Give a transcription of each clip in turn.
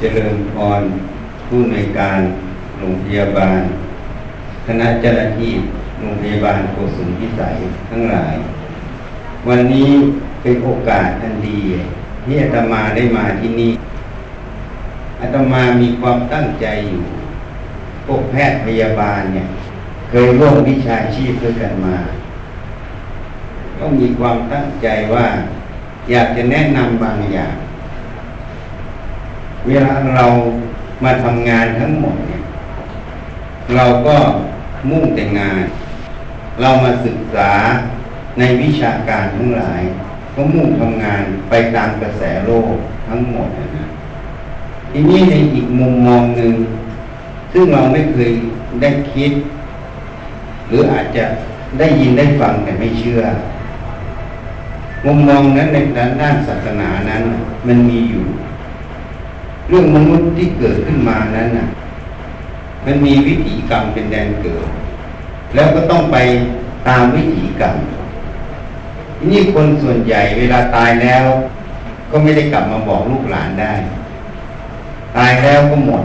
เจริญพรผู้ในการโรงพยาบาล คณะเจ้าหน้าที่โรงพยาบาลโกสุมพิสัยทั้งหลาย วันนี้เป็นโอกาสอันดีที่อาตมาได้มาที่นี่อาตมามีความตั้งใจอยู่พวกแพทย์พยาบาลเนี่ย เคยร่วมวิชาชีพด้วยกันมาก็มีความตั้งใจว่า อยากจะแนะนำบางอย่าง เวลาเรามาทำงานทั้งหมดเนี่ยเราก็มุ่งแต่งาน เรามาศึกษาในวิชาการทั้งหลาย ก็มุ่งทำงานไปตามกระแสโลกทั้งหมดนะทีนี้ในอีกมุมมองหนึ่งซึ่งเราไม่เคยได้คิด หรืออาจจะได้ยินได้ฟังแต่ไม่เชื่อ มุมมองนั้นในด้านศาสนานั้น มันมีอยู่ เรื่องมนุษย์ที่เกิดขึ้นมานั้นน่ะมันมีวิถีกรรมเป็นแดนเกิด แล้วก็ต้องไปตามวิถีกรรมทีนี้คนส่วนใหญ่เวลาตายแล้ว ก็ไม่ได้กลับมาบอกลูกหลานได้ ตายแล้วก็หมด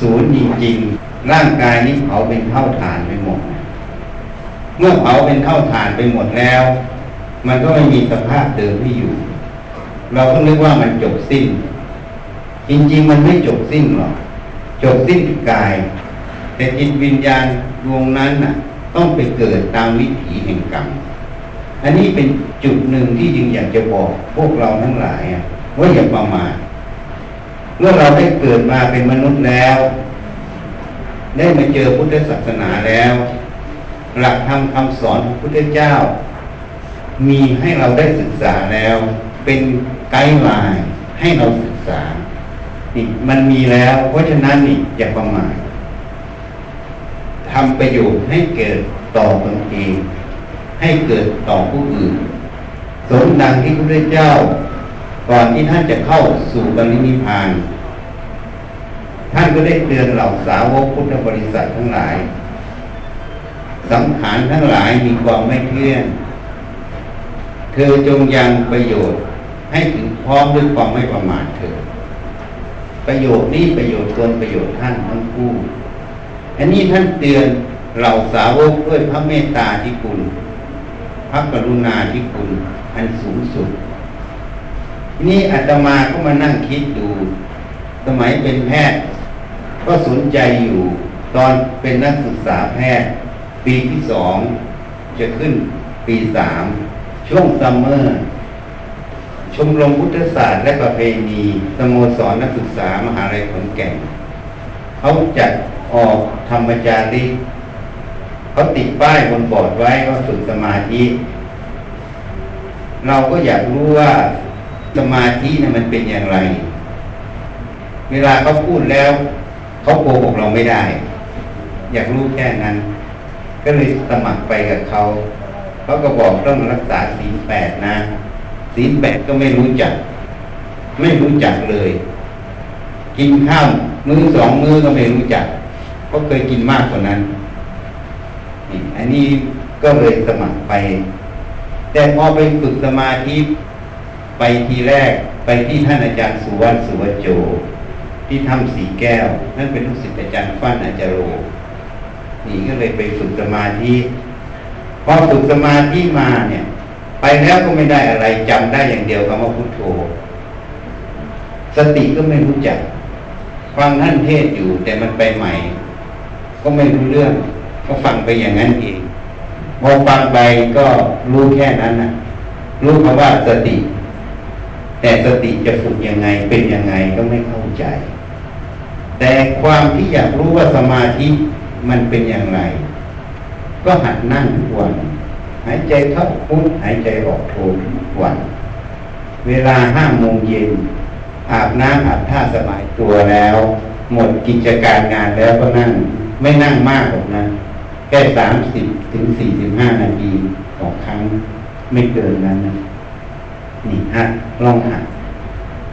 ศูนย์จริงๆร่างกายนี้เผาเป็นเท่าฐานไปหมด เมื่อเผาเป็นเท่าฐานไปหมดแล้ว มันก็ไม่มีสภาพเดิมที่อยู่ เราก็นึกว่ามันจบสิ้น จริง ๆ มันไม่จบสิ้นหรอกจบสิ้นกาย แต่จิตวิญญาณดวงนั้นน่ะ ต้องไปเกิดตามวิถีแห่งกรรมอันนี้เป็นจุดหนึ่งที่จึงอยากจะบอกพวกเราทั้งหลายว่าอย่าประมาทเมื่อเราได้เกิดมาเป็นมนุษย์แล้ว ได้มาเจอพุทธศาสนาแล้ว หลักธรรมคำสอนของพุทธเจ้า มีให้เราได้ศึกษาแล้ว เป็นไกด์ไลน์ให้เราศึกษา นี่มันมีแล้ว เพราะฉะนั้นนี่อย่าประมาททำประโยชน์ให้เกิดต่อตนเอง ให้เกิดต่อผู้อื่น สมดังที่พระพุทธเจ้า ก่อนที่ท่านจะเข้าสู่ปรินิพพาน ท่านก็ได้เตือนเหล่าสาวกพุทธบริษัททั้งหลาย สังขารทั้งหลายมีความไม่เที่ยง เธอจงยังประโยชน์ให้ถึงพร้อมด้วยความไม่ประมาทเถิด ประโยชน์นี้ประโยชน์ตนประโยชน์ท่านทั้งคู่ อันนี้ท่านเตือนเหล่าสาวกด้วยพระเมตตาธิคุณ พระกรุณาธิคุณ อันสูงสุด นี่อาตมาก็มานั่งคิดดู สมัยเป็นแพทย์ ก็สนใจอยู่ตอนเป็นนักศึกษาแพทย์ ปีที่สองจะขึ้นปีสามช่วง summer ชมรมพุทธศาสตร์และประเพณีสโมสรนักศึกษามหาลัยขอนแก่นเขาจัดออกธรรมจารีเขาติดป้ายบนบอร์ดไว้ว่าฝึกสมาธิ เราก็อยากรู้ว่าสมาธินี่ยมันเป็นอย่างไร เวลาเขาพูดแล้วเขาโกหกเราไม่ได้ อยากรู้แค่นั้น ก็เลยสมัครไปกับเขาเขาก็บอกต้องรักษาศีลแปดนะ ศีลแปดก็ไม่รู้จัก ไม่รู้จักเลย กินข้าวมื้อสองมื้อก็ไม่รู้จัก ก็เคยกินมากกว่านั้นนี่อันนี้ก็เลยสมัครไป แต่พอไปฝึกสมาธิไปทีแรกไปที่ท่านอาจารย์สุวรรณสุวโจ ที่ทำสีแก้ว นั่นเป็นลูกศิษย์อาจารย์ฟั่นอาจารโรนี่ก็เลยไปฝึกสมาธิพอฝึกสมาธิมาเนี่ย ไปแล้วก็ไม่ได้อะไรจำได้อย่างเดียวคำว่าพุทโธ สติก็ไม่รู้จัก ฟังท่านเทศอยู่แต่มันไปใหม่ ก็ไม่รู้เรื่องก็ฟังไปอย่างนั้นเองพอฟังไปก็รู้แค่นั้นนะรู้คำว่าสติ แต่สติจะฝึกยังไงเป็นยังไงก็ไม่เข้าใจ แต่ความที่อยากรู้ว่าสมาธิมันเป็นอย่างไร ก็หัดนั่งทุกวัน หายใจเข้าพุทหายใจออกโททุกวัน เวลาห้าโมงเย็นอาบน้ำอาบท่าสบายตัวแล้ว หมดกิจการงานแล้วก็นั่ง ไม่นั่งมากหรอกนะ แค่สามสิบถึงสี่สิบห้านาทีต่อครั้งไม่เกินนั้นนะนี่ฮะลองหัด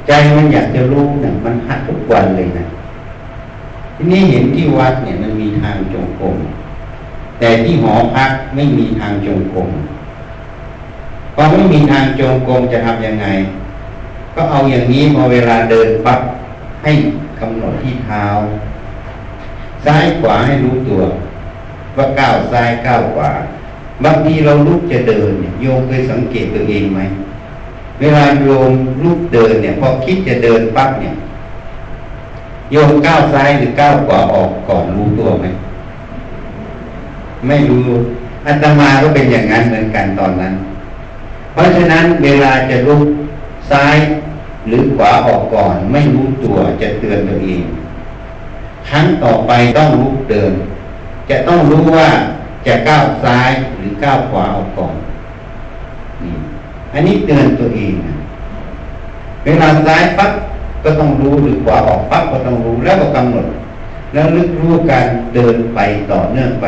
ใจมันอยากจะรู้เนี่ยมันหัดทุกวันเลยนะทีนี้เห็นที่วัดเนี่ยมันมีทางจงกรม แต่ที่หอพักไม่มีทางจงกรมพอไม่มีทางจงกรมจะทำยังไง ก็เอาอย่างนี้พอเวลาเดินปั๊บให้กำหนดที่เท้า ซ้ายขวาให้รู้ตัวว่าก้าวซ้ายก้าวขวาบางทีเราลุกจะเดินเนี่ยโยมเคยสังเกตตัวเองไหมเวลาโยมลุกเดินเนี่ย พอคิดจะเดินปั๊บเนี่ยโยมก้าวซ้ายหรือก้าวขวาออกก่อนรู้ตัวไหม ไม่รู้อาตมาก็เป็นอย่างนั้นเหมือนกันตอนนั้น เพราะฉะนั้นเวลาจะลุกซ้ายหรือขวาออกก่อน ไม่รู้ตัวจะเตือนตัวเองครั้งต่อไปต้องลุกเดิน จะต้องรู้ว่าจะก้าวซ้ายหรือก้าวขวาออกก่อนนี่อันนี้เตือนตัวเองเวลาซ้ายปั๊บก็ต้องรู้หรือขวาออกปั๊บก็ต้องรู้แล้วก็กำหนด แล้วลึกรู้การเดินไปต่อเนื่องไป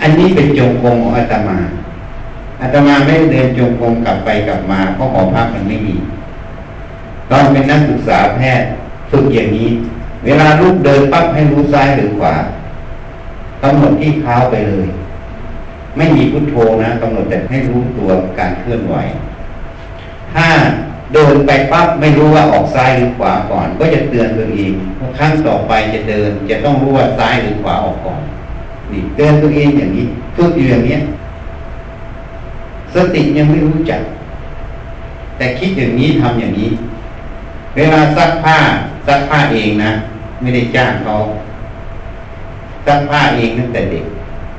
อันนี้เป็นจงกรมของอาตมาอาตมาไม่เดินจงกรมกลับไปกลับมาเพราะหอพักมันไม่มีตอนเป็นนักศึกษาแพทย์ฝึกอย่างนี้ เวลาลุกเดินปั๊บให้รู้ซ้ายหรือขวากำหนดที่เท้าไปเลย ไม่มีพุทโธนะกำหนดแต่ให้รู้ตัวการเคลื่อนไหว ถ้าเดินไปปั๊บไม่รู้ว่าออกซ้ายหรือขวาก่อน ก็จะเตือนตัวเองว่าครั้งต่อไปจะเดิน จะต้องรู้ว่าซ้ายหรือขวาออกก่อน นี่เตือนตัวเองอย่างนี้ฝึกอยู่อย่างนี้สติยังไม่รู้จัก แต่คิดอย่างนี้ทำอย่างนี้ เวลาซักผ้าซักผ้าเองนะไม่ได้จ้างเขาซักผ้าเองตั้งแต่เด็ก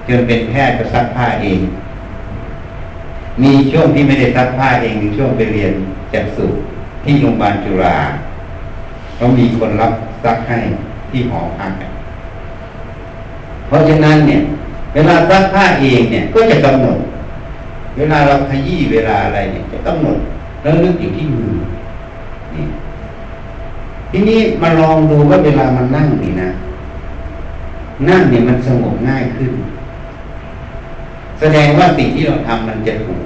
จนเป็นแพทย์ก็ซักผ้าเอง มีช่วงที่ไม่ได้ซักผ้าเองคือช่วงไปเรียนจักษุที่โรงพยาบาลจุฬาก็มีคนรับซักให้ที่หอพัก เพราะฉะนั้นเนี่ยเวลาซักผ้าเองเนี่ยก็จะกำหนด เวลาเราขยี้เวลาอะไรเนี่ยจะกำหนดแล้วนึกอยู่ที่มือนี่ทีนี้มาลองดูว่าเวลามันนั่งนี่นะ นั่งเนี่ยมันสงบง่ายขึ้น แสดงว่าสิ่งที่เราทำมันจะถูก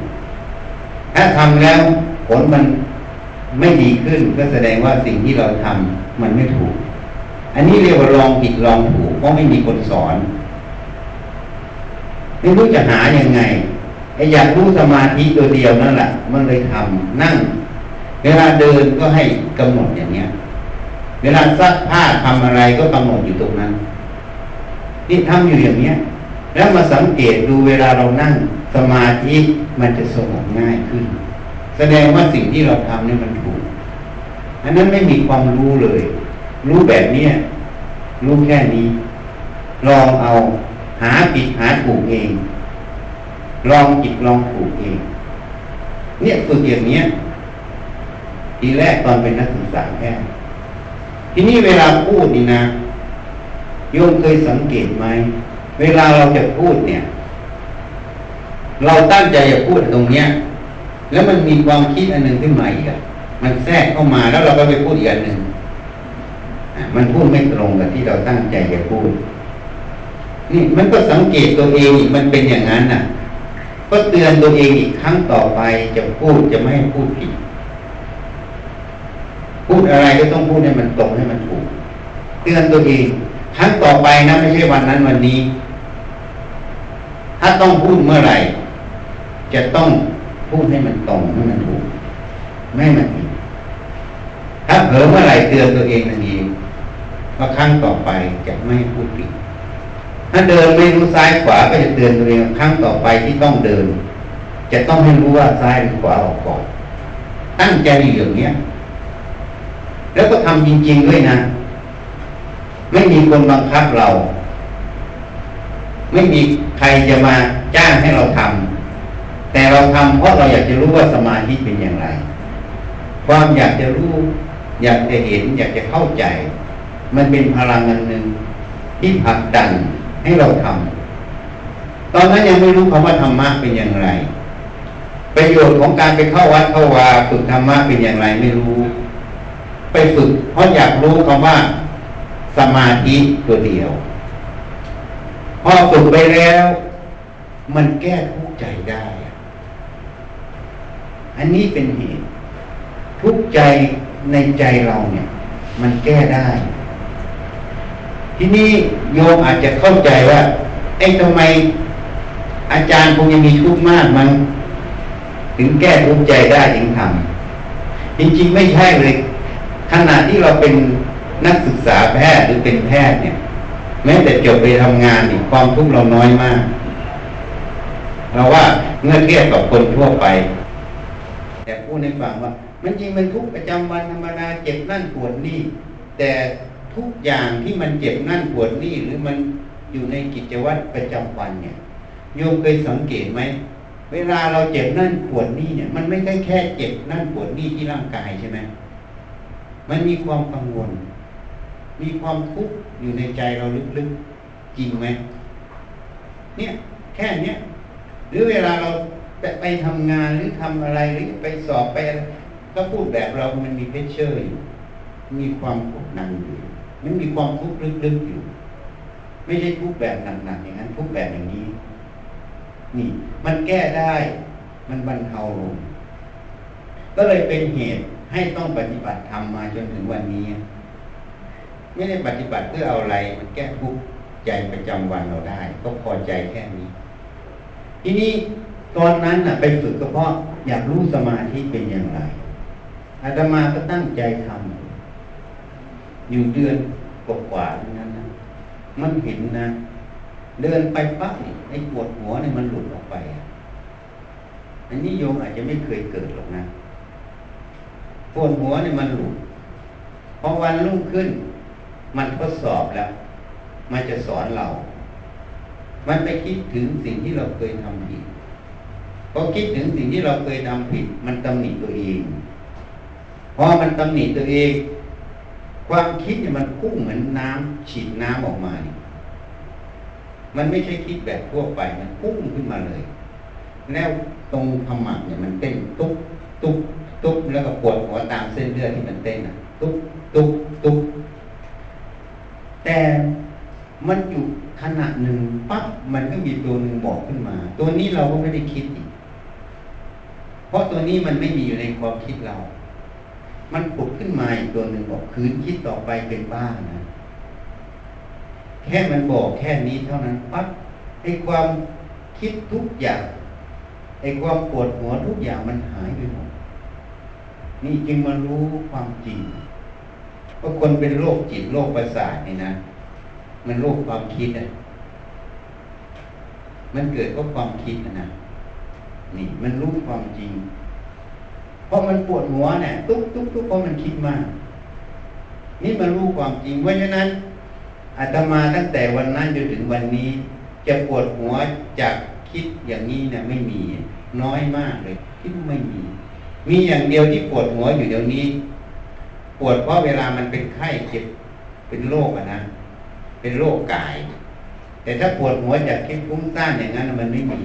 ถ้าทำแล้วผลมันไม่ดีขึ้น ก็แสดงว่าสิ่งที่เราทำมันไม่ถูก อันนี้เรียกว่าลองผิดลองถูกเพราะไม่มีคนสอนไม่รู้จะหายังไงไอ้อยากรู้สมาธิตัวเดียวนั่นแหละมันเลยทำนั่ง เวลาเดินก็ให้กำหนดอย่างเนี้ย เวลาซักผ้าทำอะไรก็กำหนดอยู่ตรงนั้น นี่ทำอยู่อย่างเนี้ย แล้วมาสังเกตดูเวลาเรานั่งสมาธิมันจะสงบง่ายขึ้น แสดงว่าสิ่งที่เราทำนี่มันถูก อันนั้นไม่มีความรู้เลย รู้แบบเนี้ยรู้แค่นี้ ลองเอาหาผิดหาถูกเอง ลองผิดลองถูกเอง เนี่ยฝึกอย่างเนี้ยทีแรกตอนเป็นนักศึกษาแค่ทีนี้เวลาพูดนี่นะโยมเคยสังเกตไหมเวลาเราจะพูดเนี่ย เราตั้งใจจะพูดตรงเนี้ย แล้วมันมีความคิดอันหนึ่งขึ้นมาอีกอะมันแทรกเข้ามาแล้วเราก็ไปพูดอีกอันหนึ่ง มันพูดไม่ตรงกับที่เราตั้งใจจะพูด นี่มันก็สังเกตตัวเองอีกมันเป็นอย่างนั้นน่ะ ก็เตือนตัวเองอีกครั้งต่อไปจะพูดจะไม่ให้พูดผิดพูดอะไรก็ต้องพูดให้มันตรงให้มันถูก เตือนตัวเองครั้งต่อไปนะไม่ใช่วันนั้นวันนี้ ถ้าต้องพูดเมื่อไหร่ จะต้องพูดให้มันตรงให้มันถูก ไม่มันผิดถ้าเผลอเมื่อไหร่เตือนตัวเองทัน ว่าครั้งต่อไปจะไม่พูดผิดถ้าเดินไม่รู้ซ้ายขวาก็จะเตือนตัวเองครั้งต่อไปที่ต้องเดิน จะต้องให้รู้ว่าซ้ายหรือขวาออกก่อน ตั้งใจอยู่อย่างเนี้ย แล้วก็ทำจริง ๆด้วยนะ ไม่มีคนบังคับเรา ไม่มีใครจะมาจ้างให้เราทำแต่เราทำเพราะเราอยากจะรู้ว่าสมาธิเป็นอย่างไร ความอยากจะรู้ อยากจะเห็น อยากจะเข้าใจ มันเป็นพลังอันหนึ่งที่ผลักดันให้เราทำตอนนั้นยังไม่รู้คำว่าธรรมะเป็นอย่างไร ประโยชน์ของการไปเข้าวัดเข้าวาฝึกธรรมะเป็นอย่างไรไม่รู้ ไปฝึกเพราะอยากรู้คำว่า สมาธิตัวเดียว พอฝึกไปแล้ว มันแก้ทุกข์ใจได้ อันนี้เป็นเหตุทุกข์ใจในใจเราเนี่ย มันแก้ได้ ทีนี้โยมอาจจะเข้าใจว่าไอ้ทำไมอาจารย์คงยังมีทุกข์มากมันถึงแก้ทุกข์ใจได้ถึงทำจริงๆไม่ใช่เลยขณะที่เราเป็นนักศึกษาแพทย์หรือเป็นแพทย์เนี่ย แม้แต่จบไปทำงานนี่ความทุกข์เราน้อยมากเราว่าเมื่อเทียบกับคนทั่วไป แต่พูดในฟังว่า มันจริงมันทุกข์ประจำวันธรรมดาเจ็บนั่นปวดนี่ แต่ ทุกอย่างที่มันเจ็บนั่นปวดนี่หรือมันอยู่ในกิจวัตรประจำวันเนี่ยโยมเคยสังเกตไหมเวลาเราเจ็บนั่นปวดนี่เนี่ย มันไม่ใช่แค่เจ็บนั่นปวดนี่ที่ร่างกายใช่ไหมมันมีความกังวล มีความทุกข์อยู่ในใจเราลึกๆจริงไหมเนี่ยแค่เนี้ยหรือเวลาเราไปไปทำงานหรือทำอะไรหรือไปสอบไปอะไรก็พูดแบบเรามันมีเพชเชอร์อยู่มีความกดดันอยู่ มันมีความทุกข์ลึกๆอยู่ ไม่ใช่ทุกแบบหนักๆอย่างนั้น ทุกแบบอย่างนี้ นี่ มันแก้ได้ มันบรรเทาลงก็เลยเป็นเหตุให้ต้องปฏิบัติธรรมมาจนถึงวันนี้ ไม่ได้ปฏิบัติเพื่อเอาอะไร มันแก้ทุกข์ใจประจำวันเราได้ ก็พอใจแค่นี้ ทีนี้ตอนนั้นน่ะ ไปฝึกก็เพราะอยากรู้สมาธิเป็นอย่างไรอาตมาก็ตั้งใจทำ อยู่เดือนกว่าๆนั้นนะมันเห็นนะ เดินไปปั๊บไอ้ปวดหัวเนี่ยมันหลุดออกไปอันนี้โยมอาจจะไม่เคยเกิดหรอกนะปวดหัวเนี่ยมันหลุดพอวันรุ่งขึ้น มันทดสอบแล้ว มันจะสอนเรา มันไปคิดถึงสิ่งที่เราเคยทำผิดพอคิดถึงสิ่งที่เราเคยทำผิด มันตำหนิตัวเองพอมันตำหนิตัวเอง ความคิดเนี่ยมันพุ่งเหมือนน้ำฉีดน้ำออกมาเนี่ยมันไม่ใช่คิดแบบทั่วไปมันพุ่งขึ้นมาเลย แล้วตรงขมับเนี่ยมันเต้นตุ๊บตุ๊บตุ๊บแล้วก็ปวดหัวตามเส้นเลือดที่มันเต้นอะ ตุ๊บตุ๊บตุ๊บแต่มันอยู่ขณะหนึ่งปั๊บมันก็มีตัวหนึ่งบอกขึ้นมา ตัวนี้เราก็ไม่ได้คิดอีกเพราะตัวนี้มันไม่มีอยู่ในความคิดเรา มันปุดขึ้นมาอีกตัวหนึ่งบอกคืนคิดต่อไปเป็นบ้านะ แค่มันบอกแค่นี้เท่านั้นปั๊บไอ้ความคิดทุกอย่างไอ้ความปวดหัวทุกอย่างมันหายไปหมดนี่จึงมารู้ความจริงเพราะคนเป็นโรคจิตโรคประสาทนี่นะ มันโรคความคิดอะมันเกิดเพราะความคิดนะนี่มันรู้ความจริง เพราะมันปวดหัวเนี่ยตุ๊กตุ๊กตุ๊กเพราะมันคิดมาก นี่มันรู้ความจริงเพราะฉะนั้นอาตมาตั้งแต่วันนั้นจนถึงวันนี้ จะปวดหัวจากคิดอย่างนี้นะไม่มีน้อยมากเลยคิดไม่มี มีอย่างเดียวที่ปวดหัวอยู่เดี๋ยวนี้ ปวดเพราะเวลามันเป็นไข้เจ็บเป็นโรคอะนะเป็นโรคกาย แต่ถ้าปวดหัวจากคิดฟุ้งซ่านอย่างนั้นมันไม่มี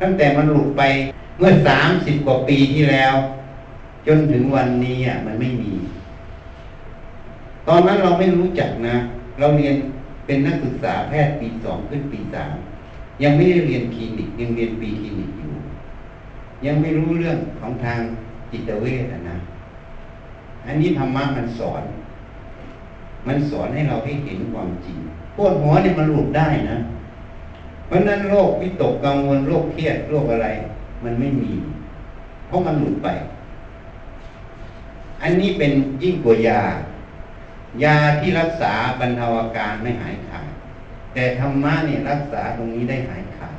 ตั้งแต่มันหลุดไป เมื่อสามสิบกว่าปีที่แล้ว จนถึงวันนี้อะมันไม่มี ตอนนั้นเราไม่รู้จักนะ เราเรียนเป็นนักศึกษาแพทย์ปีสองขึ้นปีสามยังไม่ได้เรียนคลินิกยังเรียนปีคลินิกอยู่ ยังไม่รู้เรื่องของทางจิตเวชนะ อันนี้ธรรมะมันสอน มันสอนให้เราให้เห็นความจริงปวดหัวเนี่ยมันหลุดได้นะ เพราะนั้นโรควิตกกังวลโรคเครียดโรคอะไร มันไม่มี เพราะมันหลุดไป อันนี้เป็นยิ่งกว่ายา ยาที่รักษาบรรเทาอาการไม่หายขาด แต่ธรรมะเนี่ยรักษาตรงนี้ได้หายขาด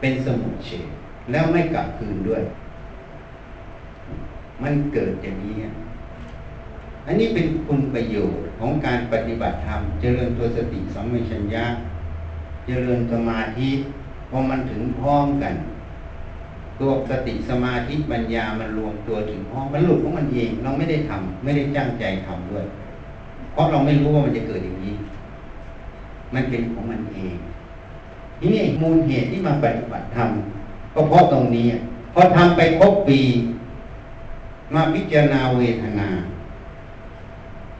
เป็นสมุทเฉดแล้วไม่กลับคืนด้วย มันเกิดอย่างนี้ อันนี้เป็นคุณประโยชน์ของการปฏิบัติธรรม เจริญตัวสติสัมปชัญญะ เจริญสมาธิพอมันถึงพร้อมกัน ตัวสติสมาธิปัญญามันรวมตัวถึงพ้อมมันหลุดของมันเอง เราไม่ได้ทำไม่ได้จ้างใจทำด้วย เพราะเราไม่รู้ว่ามันจะเกิดอย่างนี้ มันเป็นของมันเองทีนี้มูลเหตุที่มาปฏิบัติธรรมก็เพราะตรงนี้พอทำไปครบปี มาพิจารณาเวทนา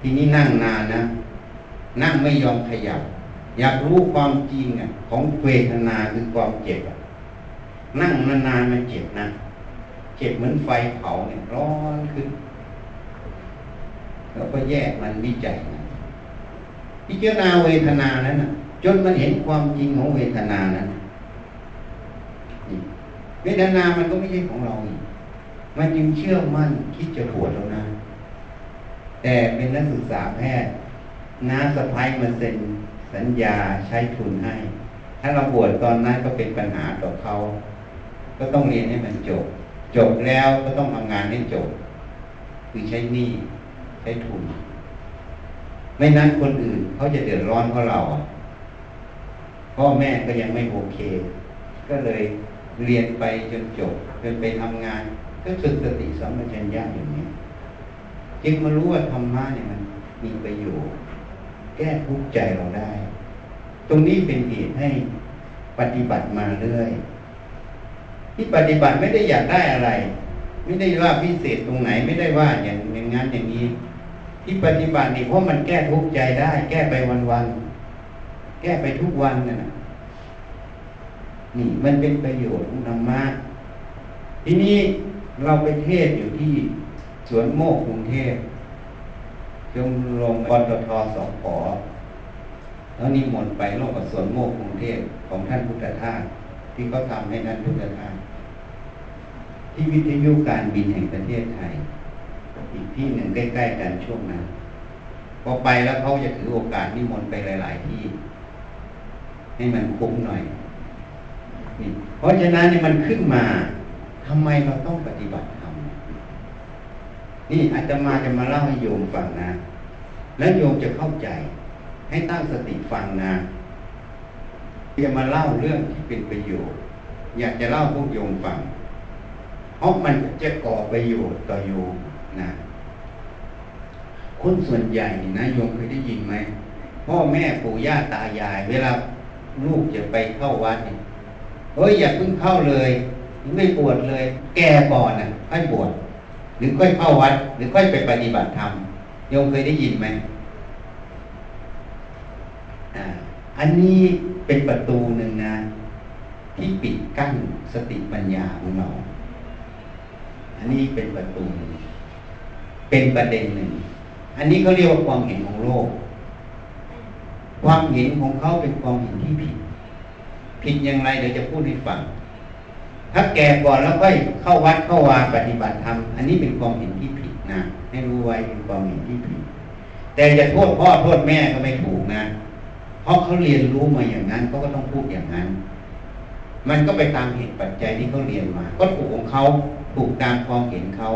ทีนี้นั่งนานนะนั่งไม่ยอมขยับ อยากรู้ความจริงของเวทนาคือความเจ็บ นั่งนานๆมันเจ็บนะ เจ็บเหมือนไฟเผาเนี่ยร้อนขึ้น แล้วก็แยกมันวิจัยนะพิจารณาเวทนานั้นนะจนมันเห็นความจริงของเวทนานั้นเวทนามันก็ไม่ใช่ของเราอีกมันจึงเชื่อมั่นคิดจะปวดแล้วนะ แต่เป็นนักศึกษาแพทย์น้าสะพ้ายมาเซ็นสัญญาใช้ทุนให้ ถ้าเราบวชตอนนั้นก็เป็นปัญหาต่อเขา ก็ต้องเรียนให้มันจบ จบแล้วก็ต้องทำงานให้จบ คือใช้หนี้ใช้ทุน ไม่นั้นคนอื่นเขาจะเดือดร้อนเพราะเราพ่อแม่ก็ยังไม่โอเค ก็เลยเรียนไปจนจบจนไปทำงาน ก็ฝึกสติสัมปชัญญะอย่างนี้จึงมารู้ว่าธรรมะเนี่ยมันมีประโยชน์แก้ทุกข์ใจเราได้ ตรงนี้เป็นเหตุให้ปฏิบัติมาเรื่อย ที่ปฏิบัติไม่ได้อยากได้อะไร ไม่ได้ว่าพิเศษตรงไหนไม่ได้ว่าอย่างอย่างนั้นอย่างนี้ ที่ปฏิบัตินี่เพราะมันแก้ทุกข์ใจได้ แก้ไปวันๆแก้ไปทุกวันน่ะนี่มันเป็นประโยชน์ของธรรมะทีนี้เราไปเทศอยู่ที่สวนโมกกรุงเทพชมรมปตทสปแล้วนิมนต์ไปโลกกับสวนโมกกรุงเทพของท่านพุทธทาสที่เขาทำให้ท่านพุทธทาส ที่วิทยุการบินแห่งประเทศไทย อีกที่หนึ่งใกล้ๆกันช่วงนั้นพอไปแล้วเขาจะถือโอกาสนิมนต์ไปหลาย ๆ ที่ ให้มันคุ้มหน่อยนี่เพราะฉะนั้นเนี่ยมันขึ้นมาทำไมเราต้องปฏิบัติธรรมนี่อาตมาจะมาเล่าให้โยมฟังนะ แล้วโยมจะเข้าใจ ให้ตั้งสติฟังนะจะมาเล่าเรื่องที่เป็นประโยชน์ อยากจะเล่าพวกโยมฟัง เพราะมันจะก่อประโยชน์ต่อโยมนะคนส่วนใหญ่นะโยมเคยได้ยินไหมพ่อแม่ปู่ย่าตายาย เวลาลูกจะไปเข้าวัดเนี่ยเฮ้ยอย่าเพิ่งเข้าเลยไม่ปวดเลย แก่ก่อนอะค่อยปวดหรือค่อยเข้าวัด หรือค่อยไปปฏิบัติธรรมโยมเคยได้ยินไหมอ่า อันนี้เป็นประตูหนึ่งนะ ที่ปิดกั้นสติปัญญาของเรา อันนี้เป็นประตูเป็นประเด็นหนึ่ง อันนี้เขาเรียกว่าความเห็นของโลก ความเห็นของเขาเป็นความเห็นที่ผิด ผิดอย่างไรเดี๋ยวจะพูดให้ฟัง ถ้าแก่ก่อนแล้วค่อยเข้าวัดเข้าวาปฏิบัติธรรม อันนี้เป็นความเห็นที่ผิดนะ ให้รู้ไว้เป็นความเห็นที่ผิด แต่จะโทษพ่อโทษแม่ก็ไม่ถูกนะ เพราะเขาเรียนรู้มาอย่างนั้นเขาก็ต้องพูดอย่างนั้น มันก็ไปตามเหตุปัจจัยที่เขาเรียนมา ก็ถูกของเขา ถูกตามความเห็นเขา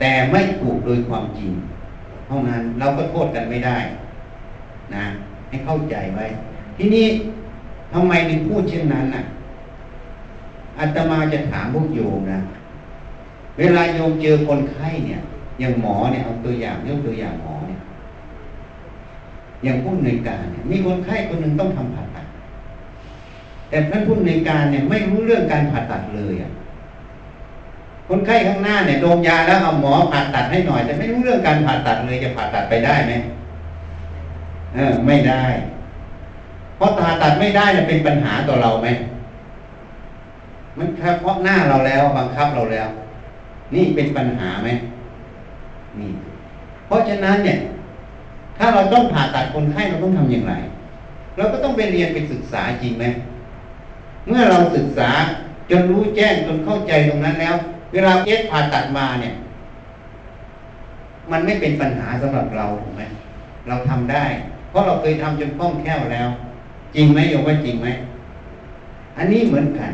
แต่ไม่ถูกโดยความจริงเท่านั้นเราก็โทษกันไม่ได้นะให้เข้าใจไว้ ที่นี้ทำไมถึงพูดเช่นนั้นน่ะอาตมาจะถามพวกโยมนะเวลาโยมเจอคนไข้เนี่ย อย่างหมอเนี่ยเอาตัวอย่างยกตัวอย่างหมอเนี่ย อย่างผู้ในการเนี่ยมีคนไข้คนหนึ่งต้องทำผ่าตัดแต่ท่านผู้ในการเนี่ย ไม่รู้เรื่องการผ่าตัดเลยอะ คนไข้ข้างหน้าเนี่ยโดนยาแล้วเอาหมอผ่าตัดให้หน่อย แต่ไม่รู้เรื่องการผ่าตัดเลยจะผ่าตัดไปได้ไหมเออ ไม่ได้ เพราะผ่าตัดไม่ได้เนี่ยเป็นปัญหาต่อเราไหมมันเฉพาะหน้าเราแล้วบังคับเราแล้ว นี่เป็นปัญหาไหมนี่ เพราะฉะนั้นเนี่ย ถ้าเราต้องผ่าตัดคนไข้เราต้องทำอย่างไร เราก็ต้องไปเรียนไปศึกษาจริงไหมเมื่อเราศึกษาจนรู้แจ้งจนเข้าใจตรงนั้นแล้ว เวลาเอ็กผ่าตัดมาเนี่ย มันไม่เป็นปัญหาสำหรับเราถูกไหมเราทำได้ เพราะเราเคยทำจนคล่องแคล่วแล้ว จริงไหมโยมว่าจริงไหมอันนี้เหมือนกัน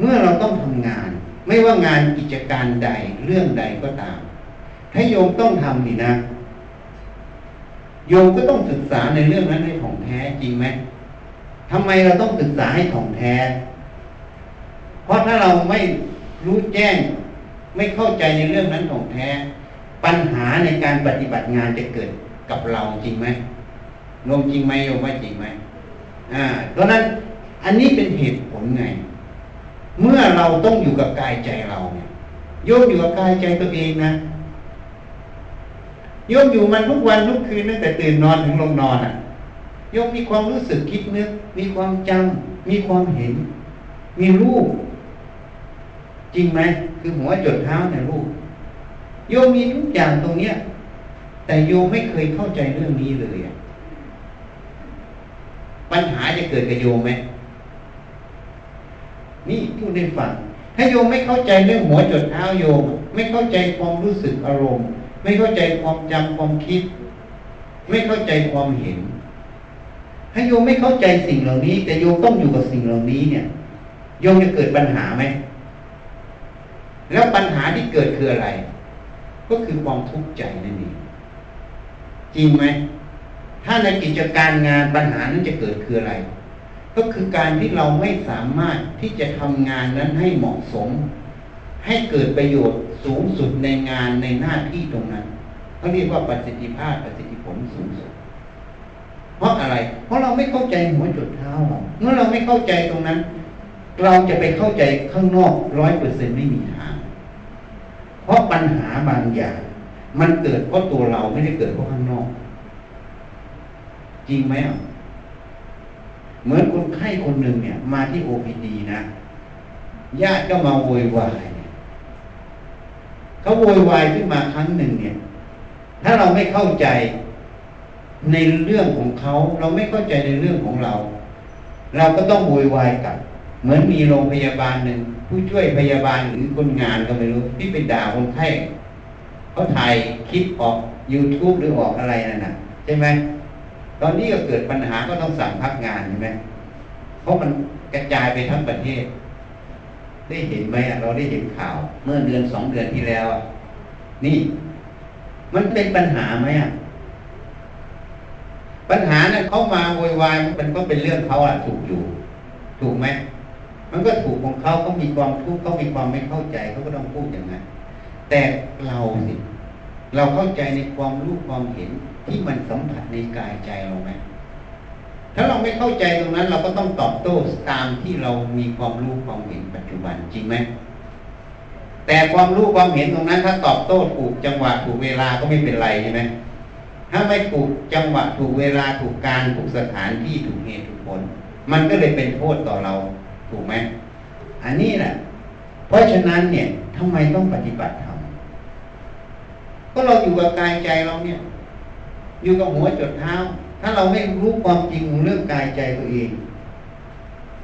เมื่อเราต้องทำงาน ไม่ว่างานกิจการใดเรื่องใดก็ตาม ถ้าโยมต้องทำนี่นะ โยมก็ต้องศึกษาในเรื่องนั้นให้ของแท้จริงไหมทำไมเราต้องศึกษาให้ของแท้ เพราะถ้าเราไม่รู้แจ้ง ไม่เข้าใจในเรื่องนั้นของแท้ ปัญหาในการปฏิบัติงานจะเกิดกับเราจริงไหมโยมจริงไหมโยมว่าจริงไหมอ่าเพราะนั้นอันนี้เป็นเหตุผลไง เมื่อเราต้องอยู่กับกายใจเราเนี่ยโยมอยู่กับกายใจตัวเองนะโยมอยู่มันทุกวันทุกคืนตั้งแต่ตื่นนอนถึงลงนอนอะโยมมีความรู้สึกคิดนึก มีความจำมีความเห็น มีรูป จริงไหมคือหัวจดเท้าเนี่รูปโยมมีทุกอย่างตรงเนี้ย แต่โยมไม่เคยเข้าใจเรื่องนี้เลยปัญหาจะเกิดกับโยมไหมนี่พูดให้ฟังถ้าโยมไม่เข้าใจเรื่องหัวจดเท้าโยม ไม่เข้าใจความรู้สึกอารมณ์ ไม่เข้าใจความจำความคิด ไม่เข้าใจความเห็น ถ้าโยมไม่เข้าใจสิ่งเหล่านี้ แต่โยมต้องอยู่กับสิ่งเหล่านี้เนี่ยโยมจะเกิดปัญหาไหม แล้วปัญหาที่เกิดคืออะไร ก็คือความทุกข์ใจนั่นเองจริงไหม ถ้าในกิจการงานปัญหานั้นจะเกิดคืออะไร ก็คือการที่เราไม่สามารถที่จะทำงานนั้นให้เหมาะสม ให้เกิดประโยชน์สูงสุดในงานในหน้าที่ตรงนั้นเขาเรียกว่าประสิทธิภาพประสิทธิผลสูงสุด เพราะอะไร เพราะเราไม่เข้าใจหัวจุดเท้าเราเมื่อเราไม่เข้าใจตรงนั้น เราจะไปเข้าใจข้างนอกร้อยเปอร์เซ็นไม่มีทาง เพราะปัญหาบางอย่าง มันเกิดเพราะตัวเราไม่ได้เกิดเพราะข้างนอก จริงไหมอะเหมือนคนไข้คนหนึ่งเนี่ย มาที่ OPD นะญาติก็มาโวยวายเขาโวยวายขึ้นมาครั้งหนึ่งเนี่ย ถ้าเราไม่เข้าใจในเรื่องของเขา เราไม่เข้าใจในเรื่องของเรา เราก็ต้องโวยวายกลับ เหมือนมีโรงพยาบาลหนึ่ง ผู้ช่วยพยาบาลหรือคนงานก็ไม่รู้ที่ไปด่าคนไข้เขาถ่ายคลิปออก YouTube หรือออกอะไรนั่นน่ะใช่ไหมตอนนี้ก็เกิดปัญหาก็ต้องสั่งพักงานใช่ไหมเพราะมันกระจายไปทั้งประเทศ ได้เห็นไหมเราได้เห็นข่าว เมื่อเดือนสองเดือนที่แล้ว นี่ มันเป็นปัญหาไหมอะปัญหานั้นเขามาโวยวายมันก็เป็นเรื่องเขาอะถูกอยู่ ถูกไหม มันก็ถูกของเขาเขามีความทุกข์เขามีความไม่เข้าใจเขาก็ต้องพูดอย่างนั้นแต่เราสิเราเข้าใจในความรู้ความเห็นที่มันสัมผัสในกายใจเราไหมถ้าเราไม่เข้าใจตรงนั้น เราก็ต้องตอบโต้ตามที่เรามีความรู้ความเห็นปัจจุบันจริงไหมแต่ความรู้ความเห็นตรงนั้น ถ้าตอบโต้ถูกจังหวะถูกเวลาก็ไม่เป็นไรใช่ไหมถ้าไม่ถูกจังหวะถูกเวลาถูกการถูกสถานที่ถูกเหตุถูกผล มันก็เลยเป็นโทษต่อเรา ถูกไหมอันนี้แหละเพราะฉะนั้นเนี่ยทำไมต้องปฏิบัติธรรมก็เราอยู่กับกายใจเราเนี่ย อยู่กับหัวจดเท้า ถ้าเราไม่รู้ความจริงเรื่องกายใจตัวเอง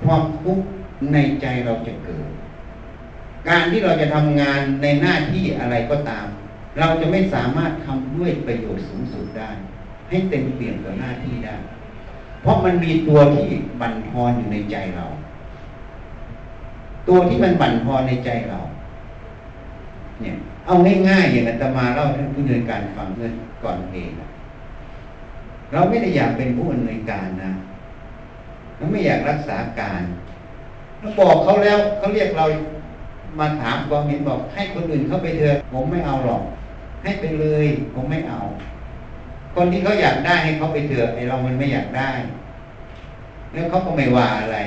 ความทุกข์ในใจเราจะเกิด การที่เราจะทำงานในหน้าที่อะไรก็ตาม เราจะไม่สามารถทำด้วยประโยชน์สูงสุดได้ ให้เต็มเปี่ยมกับหน้าที่ได้ เพราะมันมีตัวที่บั่นทอนอยู่ในใจเรา ตัวที่มันบั่นทอนในใจเรา เนี่ย เอาง่ายๆอย่างอาตมาเล่าท่านผู้ดำนินการฟังเมื่อก่อนเองเราไม่ได้อยากเป็นผู้อำนวยการนะเราไม่อยากรักษาการเราบอกเขาแล้วเขาเรียกเรามาถามความเห็นบอก ให้คนอื่นเข้าไปเถอะผมไม่เอาหรอก ให้ไปเลยผมไม่เอา คนที่เขาอยากได้ให้เขาไปเถอะไอเรามันไม่อยากได้ แล้วเขาก็ไม่ว่าอะไร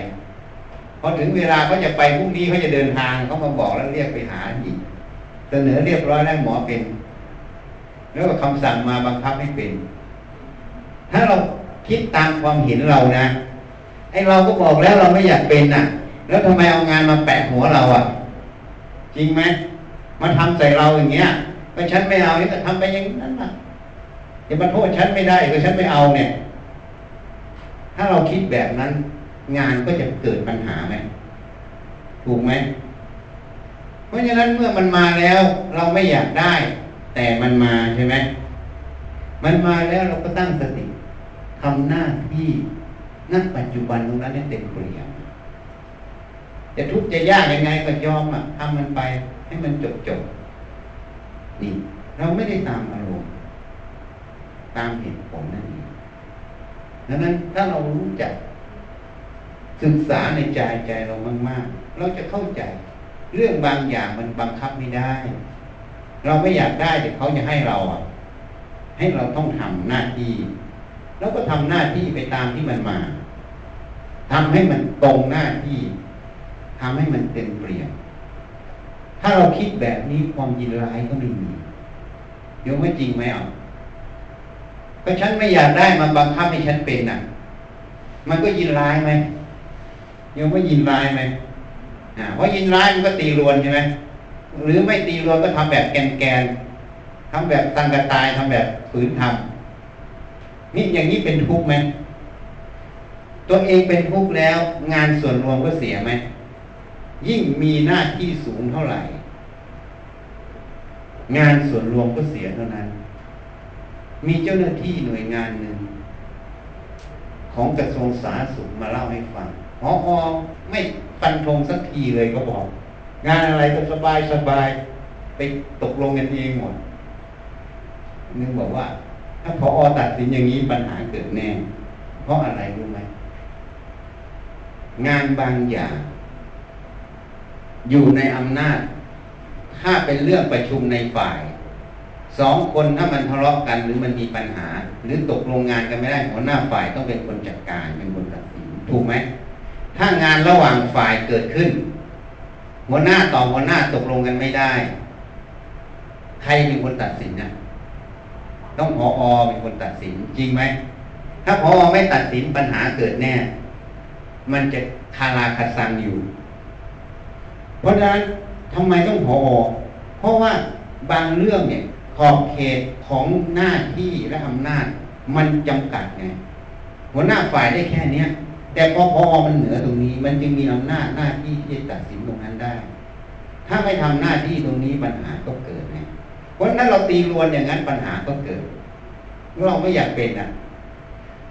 พอถึงเวลาเขาจะไปพรุ่งนี้เขาจะเดินทางเขามาบอกแล้วเรียกไปหาอีกเสนอเรียบร้อยแล้วหมอเป็น แล้วก็คำสั่งมาบังคับให้เป็น ถ้าเราคิดตามความเห็นเรานะไอเราก็บอกแล้วเราไม่อยากเป็นน่ะ แล้วทำไมเอางานมาแปะหัวเราอะ จริงไหมมาทำใส่เราอย่างเงี้ยก็ฉันไม่เอานี่ก็ทำไปอย่างนั้นน่ะจะมาโทษฉันไม่ได้ก็ฉันไม่เอาเนี่ย ถ้าเราคิดแบบนั้น งานก็จะเกิดปัญหาไหมถูกไหมเพราะฉะนั้นเมื่อมันมาแล้ว เราไม่อยากได้ แต่มันมาใช่ไหมมันมาแล้วเราก็ตั้งสติทำหน้าที่นั่นปัจจุบันตรงนั้นให้เต็มเปลี่ยนจะทุกข์จะยากยังไงก็ยอมอะทำมันไปให้มันจบจบนี่ เราไม่ได้ตามอารมณ์ตามเหตุผลนั่นเองดังนั้นถ้าเรารู้จัก ศึกษาในใจใจเรามากๆ เราจะเข้าใจ เรื่องบางอย่างมันบังคับไม่ได้ เราไม่อยากได้แต่เขาจะให้เราอะ ให้เราต้องทำหน้าที่แล้วก็ทำหน้าที่ไปตามที่มันมาทำให้มันตรงหน้าที่ทำให้มันเต็มเปลี่ยนถ้าเราคิดแบบนี้ความยินร้ายก็ไม่มียกไม่จริงไหมอะก็ฉันไม่อยากได้มาบังคับให้ฉันเป็นน่ะ มันก็ยินร้ายไหม ยังไม่ยินร้ายไหมอ่าเพราะยินร้ายมันก็ตีรวนใช่ไหมหรือไม่ตีรวนก็ทำแบบแกนแกนทำแบบตังกระตายทำแบบฝืนทำนี่อย่างนี้เป็นทุกข์ไหมตัวเองเป็นทุกข์แล้ว งานส่วนรวมก็เสียไหมยิ่งมีหน้าที่สูงเท่าไหร่ งานส่วนรวมก็เสียเท่านั้น มีเจ้าหน้าที่หน่วยงานหนึ่งของกระทรวงสาธารณสุขมาเล่าให้ฟัง พออไม่ฟันธงสักทีเลยก็บอก งานอะไรก็สบายสบายไปตกลงกันเองหมดนึกบอกว่า ถ้าพออตัดสินอย่างนี้ปัญหาเกิดแน่ เพราะอะไรรู้ไหมงานบางอย่าง อยู่ในอำนาจ ถ้าเป็นเรื่องประชุมในฝ่ายสองคนถ้ามันทะเลาะกันหรือมันมีปัญหา หรือตกลงงานกันไม่ได้หัวหน้าฝ่ายต้องเป็นคนจัดการเป็นคนตัดสินถูกไหม ถ้างานระหว่างฝ่ายเกิดขึ้น หัวหน้าต่อหัวหน้าตกลงกันไม่ได้ ใครเป็นคนตัดสินนะต้องพออเป็นคนตัดสินจริงไหม ถ้าพออไม่ตัดสินปัญหาเกิดแน่ มันจะคาราคาซังอยู่ เพราะฉะนั้นทำไมต้องพออเพราะว่าบางเรื่องเนี่ยขอบเขตของหน้าที่และอำนาจ มันจำกัดไงหัวหน้าฝ่ายได้แค่เนี้ย แต่พอพอมันเหนือตรงนี้ มันจึงมีอำนาจหน้าที่ที่จะตัดสินตรงนั้นได้ ถ้าไม่ทำหน้าที่ตรงนี้ปัญหาก็เกิดไงเพราะนั้นเราตีรวนอย่างนั้นปัญหาก็เกิดเราไม่อยากเป็นอะ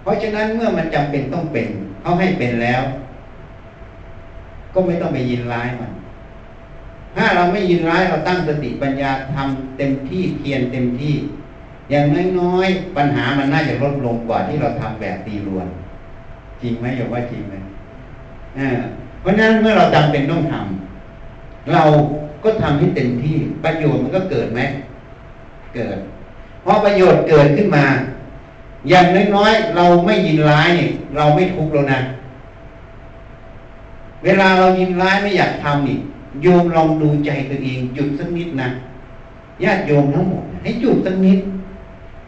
เพราะฉะนั้นเมื่อมันจำเป็นต้องเป็นเขาให้เป็นแล้ว ก็ไม่ต้องไปยินร้ายมัน ถ้าเราไม่ยินร้ายเราตั้งสติปัญญาทำเต็มที่เพียรเต็มที่ อย่างน้อยๆปัญหามันน่าจะลดลงกว่าที่เราทำแบบตีรวน จริงไหมอย่าว่าจริงไหมเพราะนั้นเมื่อเราจำเป็นต้องทำเราก็ทำให้เต็มที่ประโยชน์มันก็เกิดไหมเกิด เพอประโยชน์เกิดขึ้นมา อย่างน้อยๆเราไม่ยินร้ายเนี่ยเราไม่ทุกข์แล้วนะเวลาเรายินร้ายไม่อยากทำนี่โยมลองดูใจตัวเองหยุดสักนิดนะญาติโยมทั้งหมดให้หยุดสักนิด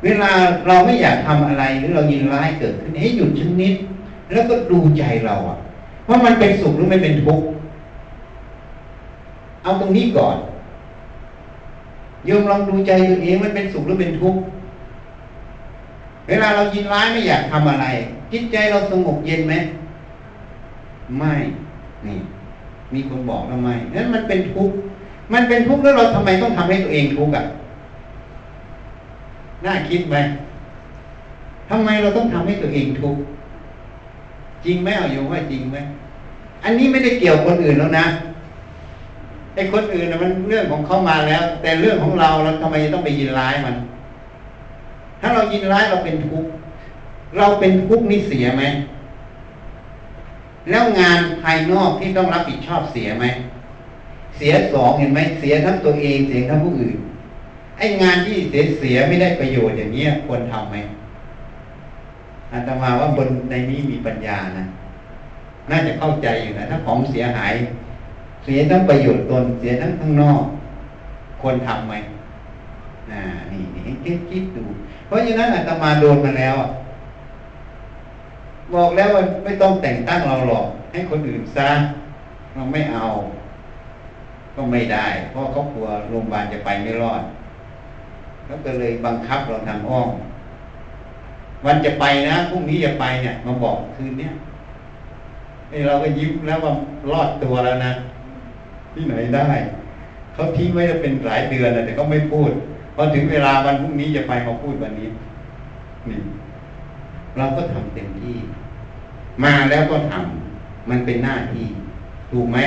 เวลาเราไม่อยากทำอะไรหรือเรายินร้ายเกิดขึ้นให้หยุดสักนิด แล้วก็ดูใจเราอะว่ามันเป็นสุขหรือไม่เป็นทุกข์เอาตรงนี้ก่อนโยมลองดูใจตัวเองมันเป็นสุขหรือเป็นทุกข์เวลาเรายินร้ายไม่อยากทำอะไร จิตใจเราสงบเย็นไหมไม่นี่ มีคนบอกทำไมนั้นมันเป็นทุกข์มันเป็นทุกข์แล้วเราทำไมต้องทำให้ตัวเองทุกข์อะน่าคิดไหมทำไมเราต้องทำให้ตัวเองทุกข์ จริงไหมเอาโยมว่าจริงไหมอันนี้ไม่ได้เกี่ยวคนอื่นแล้วนะไอ้คนอื่นนะมันเรื่องของเขามาแล้ว แต่เรื่องของเราเราทำไมต้องไปยินร้ายมัน ถ้าเรายินร้ายเราเป็นทุกข์เราเป็นทุกข์นี่เสียไหมแล้วงานภายนอกที่ต้องรับผิดชอบเสียไหมเสียสองเห็นไหมเสียทั้งตัวเองเสียทั้งผู้อื่นไอ้งานที่เสียเสียไม่ได้ประโยชน์อย่างเนี้ยควรทำไหม อาตมาว่าบนในนี้มีปัญญานะน่าจะเข้าใจอยู่นะถ้าของเสียหาย เสียทั้งประโยชน์ตนเสียทั้งข้างนอก ควรทำไหมอ่านี่นี่คิดคิดดู เพราะฉะนั้นอาตมาโดนมาแล้ว บอกแล้วว่าไม่ต้องแต่งตั้งเราหรอก ให้คนอื่นซะเราไม่เอา ก็ไม่ได้ เพราะเขากลัวโรงพยาบาลจะไปไม่รอดเขาก็เลยบังคับเราทางอ้อม วันจะไปนะพรุ่งนี้จะไปเนี่ย มาบอกคืนเนี้ยเราก็ยิ้มแล้วว่ารอดตัวแล้วนะที่ไหนได้เขาทิ้งไว้จะเป็นหลายเดือนแต่ก็ไม่พูดพอถึงเวลาวันพรุ่งนี้จะไปมาพูดวันนี้นี่เราก็ทำเต็มที่ มาแล้วก็ทำมันเป็นหน้าที่ถูกไหม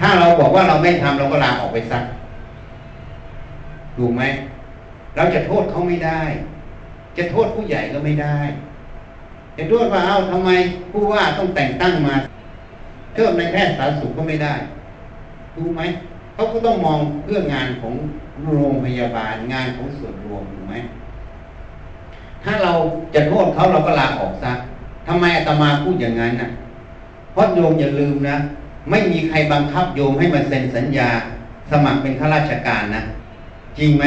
ถ้าเราบอกว่าเราไม่ทำเราก็ลาออกไปซักถูกไหมเราจะโทษเขาไม่ได้ จะโทษผู้ใหญ่ก็ไม่ได้ จะโทษว่าเอ้าทำไมผู้ว่าต้องแต่งตั้งมาเพิ่มในแพทย์สาธารณสุขก็ไม่ได้รู้ไหมเขาก็ต้องมองเรื่องงานของโรงพยาบาลงานของส่วนรวมถูกไหมถ้าเราจะโทษเขาเราก็ลาออกซะทำไมอาตมาพูดอย่างนั้นน่ะเพราะโยมอย่าลืมนะไม่มีใครบังคับโยมให้มาเซ็นสัญญา สมัครเป็นข้าราชการนะ จริงไหม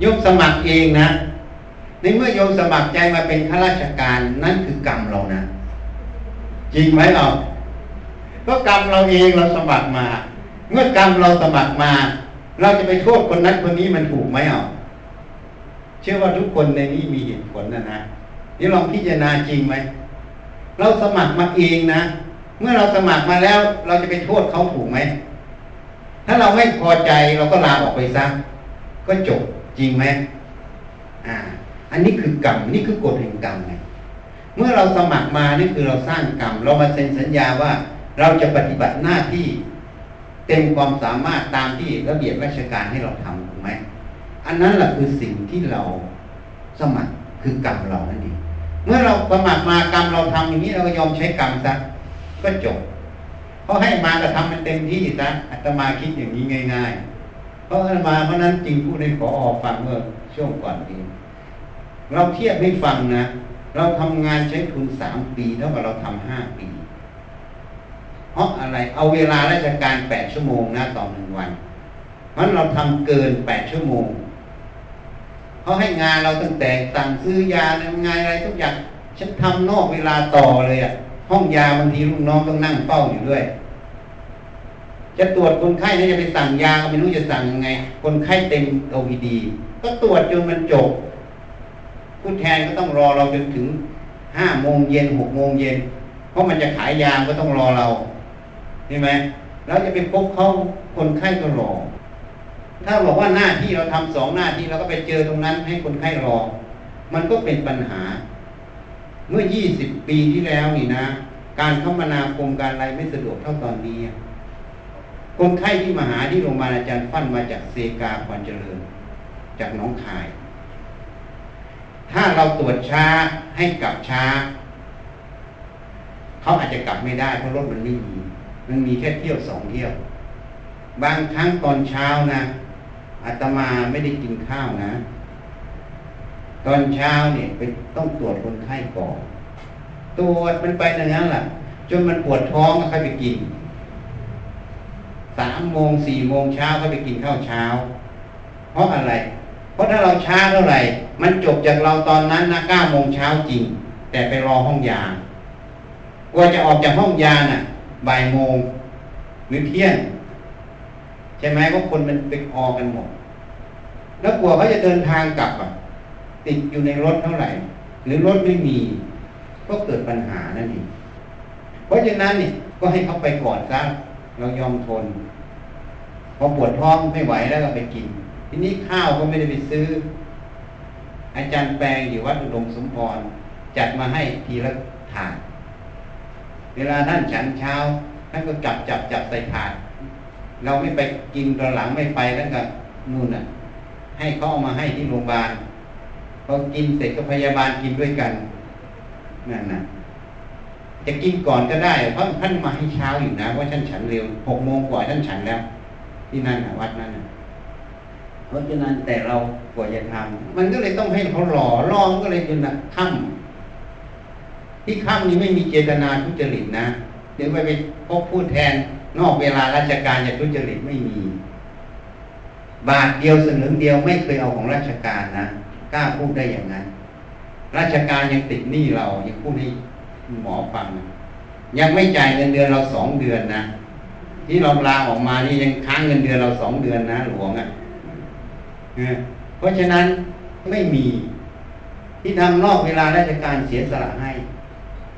โยมสมัครเองนะ ในเมื่อโยมสมัครใจมาเป็นข้าราชการนั่นคือกรรมเรานะ จริงไหมเราก็กรรมเราเองเราสมัครมา เมื่อกรรมเราสมัครมา เราจะไปโทษคนนั้นคนนี้มันถูกไหมอะเชื่อว่าทุกคนในนี้มีเหตุผลนะนะนี่ลองพิจารณาจริงไหมเราสมัครมาเองนะ เมื่อเราสมัครมาแล้ว เราจะไปโทษเขาถูกไหม ถ้าเราไม่พอใจเราก็ลาออกไปซะก็จบจริงไหมอ่า อันนี้คือกรรมนี่คือกฎแห่งกรรมไงเมื่อเราสมัครมานี่คือเราสร้างกรรม เรามาเซ็นสัญญาว่าเราจะปฏิบัติหน้าที่เต็มความสามารถตามที่ระเบียบราชการให้เราทำถูกไหมอันนั้นแหละคือสิ่งที่เราสมัครคือกรรมเรานั่นเองเมื่อเราสมัครมากรรมเราทำอย่างนี้เราก็ยอมใช้กรรมซะก็จบเขาให้มาก็ทำมันเต็มที่ซะอาตมาคิดอย่างนี้ง่าย ๆ เพราะอาตมาเพราะนั้นจริงผู้ได้ขอออกฟังเมื่อช่วงก่อนเอง เราเทียบให้ฟังนะ เราทำงานใช้ทุนสามปีเท่ากับเราทำห้าปี เพราะอะไรเอาเวลาราชการแปดชั่วโมงนะต่อหนึ่งวัน เพราะเราทำเกินแปดชั่วโมงเขาให้งานเราตั้งแต่สั่งซื้อยาทำงานอะไรทุกอย่างฉันทำนอกเวลาต่อเลยอะห้องยาบางทีลูกน้องต้องนั่งเฝ้าอยู่ด้วย จะตรวจคนไข้นี่จะไปสั่งยาก็ไม่รู้จะสั่งยังไง คนไข้เต็มโอพีดี ก็ตรวจจนมันจบ ผู้แทนก็ต้องรอเราจนถึงห้าโมงเย็นหกโมงเย็นเพราะมันจะขายยาก็ต้องรอเราใช่ไหมแล้วจะไปพบเขาคนไข้ก็รอ ถ้าบอกว่าหน้าที่เราทำสองหน้าที่เราก็ไปเจอตรงนั้นให้คนไข้รอ มันก็เป็นปัญหา เมื่อยี่สิบปีที่แล้วนี่นะ การคมนาคมการอะไรไม่สะดวกเท่าตอนนี้ คนไข้ที่มาหาที่โรงพยาบาลอาจารย์ฟั่นมาจากเซกาควันเจริญ จากน้องคาย ถ้าเราตรวจช้าให้กลับช้า เขาอาจจะกลับไม่ได้เพราะรถมันไม่มีมันมีแค่เที่ยวสองเที่ยว บางครั้งตอนเช้านะอาตมาไม่ได้กินข้าวนะ ตอนเช้าเนี่ยไปต้องตรวจคนไข้ก่อนตรวจมันไปอย่างนั้นแหละจนมันปวดท้องก็ค่อยไปกินสามโมงสี่โมงเช้าก็ไปกินข้าวเช้า เพราะอะไร เพราะถ้าเราช้าเท่าไหร่ มันจบจากเราตอนนั้นนะเก้าโมงเช้าจริง แต่ไปรอห้องยากว่าจะออกจากห้องยาน่ะบ่ายโมงหรือเที่ยงใช่ไหมว่าะคนมันไปออกันหมด แล้วกลัวเขาจะเดินทางกลับอะ ติดอยู่ในรถเท่าไหร่ หรือรถไม่มี ก็เกิดปัญหานั่นเองเพราะฉะนั้นนี่ก็ให้เขาไปก่อนซะเรายอมทนพอปวดท้องไม่ไหวแล้วก็ไปกิน ทีนี้ข้าวก็ไม่ได้ไปซื้อ อาจารย์แปลงอยู่วัดอุดมสมพรจัดมาให้ทีละถาดเวลาท่านฉันเช้าท่านก็จับจับจับใส่ถาดเราไม่ไปกินตอนหลังไม่ไปแล้วก็นู่นน่ะ ให้เขาเอามาให้ที่โรงพยาบาลพอกินเสร็จก็พยาบาลกินด้วยกันนั่นน่ะจะกินก่อนก็ได้ เพราะท่านมาให้เช้าอยู่นะว่าท่านฉันเร็วหกโมงกว่าท่านฉันแล้ว ที่นั่นนะวัดนั้นนะ เพราะฉะนั้นแต่เรากว่าจะทำมันก็เลยต้องให้เขารอรอมก็เลยจนนะค่ำที่ค่ำนี้ไม่มีเจตนาทุจริตนะเดี๋ยวไปไปพบผู้แทนนอกเวลาราชการจะทุจริตไม่มี บาทเดียวสลึงเดียวไม่เคยเอาของราชการนะกล้าพูดได้อย่างนั้น ราชการยังติดหนี้เรายังพูดให้หมอฟังยังไม่จ่ายเงินเดือนเราสองเดือนนะที่เราลาออกมานี่ยังค้างเงินเดือนเราสองเดือนนะหลวงอะ่ะ เพราะฉะนั้นไม่มีที่ทำนอกเวลาราชการเสียสละให้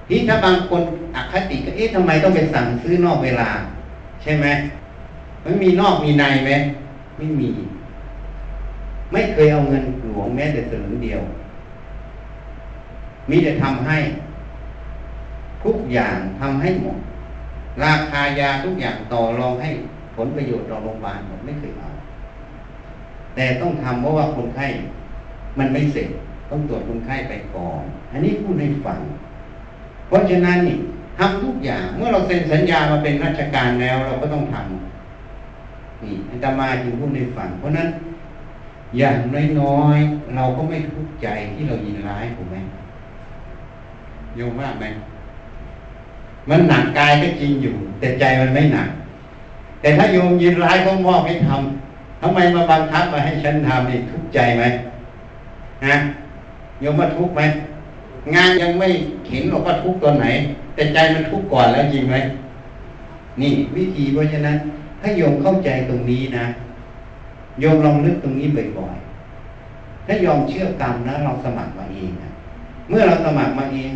ที่ถ้าบางคนอคติก็เอ๊ะทำไมต้องไปสั่งซื้อนอกเวลา ใช่ไหมมันมีนอกมีในไหมไม่มี ไม่เคยเอาเงินหลวงแม้แต่สลึงเดียว มีแต่ทำให้ ทุกอย่างทำให้หมดราคายาทุกอย่างต่อรองให้ผลประโยชน์ต่อโรงพยาบาลหมดไม่เคยเอา แต่ต้องทำเพราะว่าคนไข้มันไม่เสร็จ ต้องตรวจคนไข้ไปก่อน อันนี้พูดให้ฟัง เพราะฉะนั้นนี่ทำทุกอย่าง เมื่อเราเซ็นสัญญามาเป็นราชการแล้ว เราก็ต้องทำนี่อาตมาจึงพูดให้ฟัง เพราะนั้นอย่างน้อยๆเราก็ไม่ทุกข์ใจที่เรายินร้ายถูกไหมโยมว่าไหมมันหนักกายก็จริงอยู่ แต่ใจมันไม่หนัก แต่ถ้าโยมยินร้ายเขามอบให้ทำ ทำไมมาบังคับมาให้ฉันทำนี่ทุกใจไหมฮะโยมว่าทุกไหมงานยังไม่เห็นหรอกว่าทุกตอนไหน แต่ใจมันทุกก่อนแล้วจริงไหมนี่ วิธีเพราะฉะนั้น ถ้าโยมเข้าใจตรงนี้นะโยมลองนึกตรงนี้บ่อยๆถ้ายอมเชื่อกรรมนะเราสมัครมาเองนะเมื่อเราสมัครมาเอง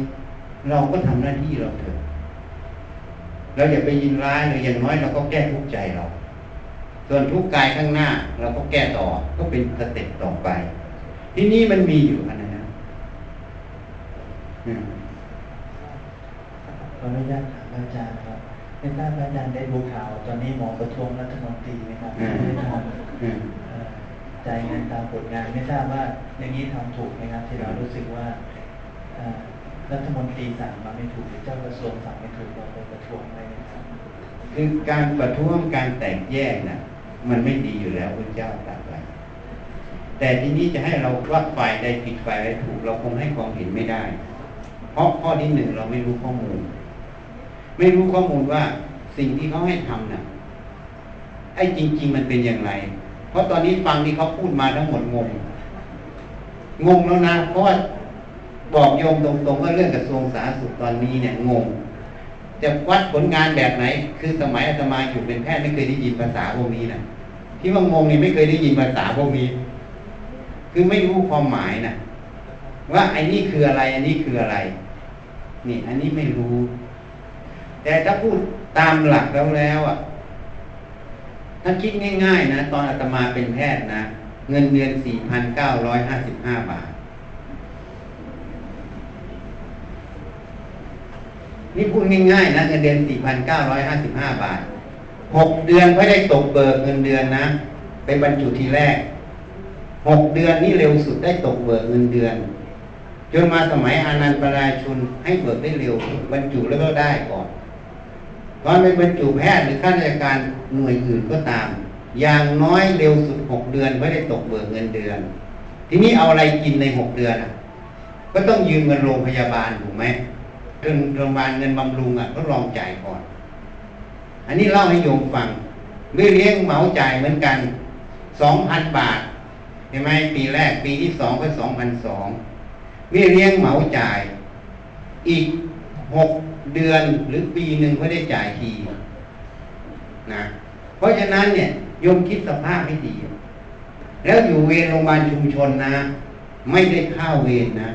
เราก็ทำหน้าที่เราเถอะเราอย่าไปยินร้ายเลยอย่างน้อยเราก็แก้ทุกใจเรา ส่วนทุกข์กายข้างหน้า เราก็แก้ต่อก็เป็นสเต็ปต่อไป ที่นี้มันมีอยู่อันนั้นนะอืมขออนุญาตถามอาจารย์ครับในทราบว่าอาจารย์ได้ดูข่าวตอนนี้หมอประท้วงรัฐมนตรีไหมครับไม่ทราบอืมเอ่อจ่ายเงินตามกฎงานไม่ทราบว่าอย่างนี้ทำถูกไหมครับที่เรารู้สึกว่าเอ่อรัฐมนตรีสั่งมาไม่ถูกหรือเจ้ากระทรวงสั่งไม่ถูกเราไปประท้วงอะไรนะครับคือการประท้วงการแตกแยกน่ะ มันไม่ดีอยู่แล้วพระเจ้าตรัสไว้แต่ทีนี้จะให้เราว่าฝ่ายใดผิดฝ่ายใดถูกเราคงให้ความเห็นไม่ได้ เพราะข้อที่หนึ่งเราไม่รู้ข้อมูล ไม่รู้ข้อมูลว่าสิ่งที่เขาให้ทำน่ะไอ้จริง ๆ มันเป็นอย่างไร เพราะตอนนี้ฟังที่เขาพูดมาทั้งหมดงง งงแล้วนะ เพราะว่าบอกโยมตรงๆว่าเรื่องกระทรวงสาธารณสุขตอนนี้เนี่ยงง จะวัดผลงานแบบไหน คือสมัยอาตมาอยู่เป็นแพทย์ไม่เคยได้ยินภาษาพวกนี้นะที่ว่างงนี่ไม่เคยได้ยินภาษาพวกนี้ คือไม่รู้ความหมายนะว่าไอ้นี่คืออะไร อันนี้คืออะไร นี่ อันนี้ไม่รู้ แต่ถ้าพูดตามหลักแล้วแล้วอะ ถ้าคิดง่าย ๆ นะ ตอนอาตมาเป็นแพทย์นะ เงินเดือน4,955บาท นี่พูดง่ายๆนะเงินเดือน 4,955 บาท 6 เดือนไม่ได้ตกเบิกเงินเดือนนะ เป็นบรรจุทีแรก 6 เดือนนี่เร็วสุดได้ตกเบิกเงินเดือน จนมาสมัยอานันต์ประราชุนให้เบิกได้เร็วบรรจุแล้วก็ได้ก่อน ตอนเป็นบรรจุแพทย์หรือข้าราชการหน่วยอื่นก็ตาม อย่างน้อยเร็วสุด 6 เดือนไม่ได้ตกเบิกเงินเดือน ทีนี้เอาอะไรกินใน 6 เดือนอะก็ต้องยืมเงินโรงพยาบาลถูกไหม โรงพยาบาลเงินบำรุงอะก็ลองจ่ายก่อน อันนี้เล่าให้โยมฟังเบี้ยเลี้ยงเหมาจ่ายเหมือนกันสองพันบาทเห็นไหมปีแรกปีที่สองก็สองพันสองเบี้ยเลี้ยงเหมาจ่าย อีกหกเดือนหรือปีหนึ่งก็ได้จ่ายทีนะเพราะฉะนั้นเนี่ยโยมคิดสภาพให้ดี แล้วอยู่เวรโรงพยาบาลชุมชนนะ ไม่ได้ข้าวเวรนะ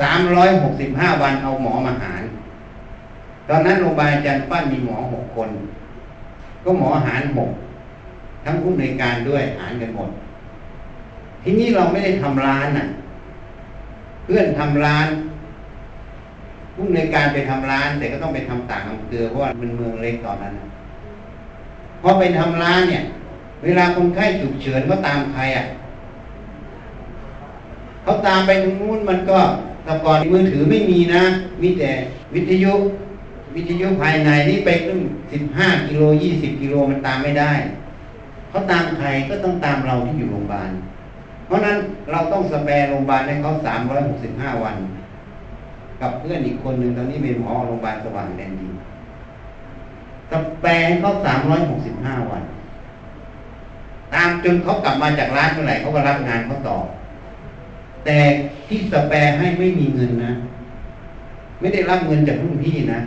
สามร้อยหกสิบห้าวันเอาหมอมาหาร ตอนนั้นโรงพยาบาลอาจารย์ปั้นมีหมอหกคน ก็หมอหารหกทั้งผู้ในการด้วยหารกันหมด ทีนี้เราไม่ได้ทำร้านน่ะ เพื่อนทำร้านผู้ในการไปทำร้าน แต่ก็ต้องไปทำต่างอำเภอเพราะว่ามันเมืองเล็กตอนนั้นพอไปทำร้านเนี่ย เวลาคนไข้ฉุกเฉินก็ตามใครอะ เขาตามไปตรงนู้นมันก็แต่ก่อนมือถือไม่มีนะ มีแต่วิทยุวิทยุภายในนี่ไปตั้งสิบห้ากิโลยี่สิบกิโลมันตามไม่ได้เขาตามใครก็ต้องตามเราที่อยู่โรงพยาบาล เพราะนั้นเราต้องสแปรโรงพยาบาลให้เขาสามร้อยหกสิบห้าวัน กับเพื่อนอีกคนหนึ่งตอนนี้เป็นหมอโรงพยาบาลสว่างแดนดินสแปรให้เขาสามร้อยหกสิบห้าวัน ตามจนเขากลับมาจากร้านเมื่อไหร่เขาก็รับงานเขาต่อ แต่ที่สแปรให้ไม่มีเงินนะ ไม่ได้รับเงินจากรุ่นพี่นะ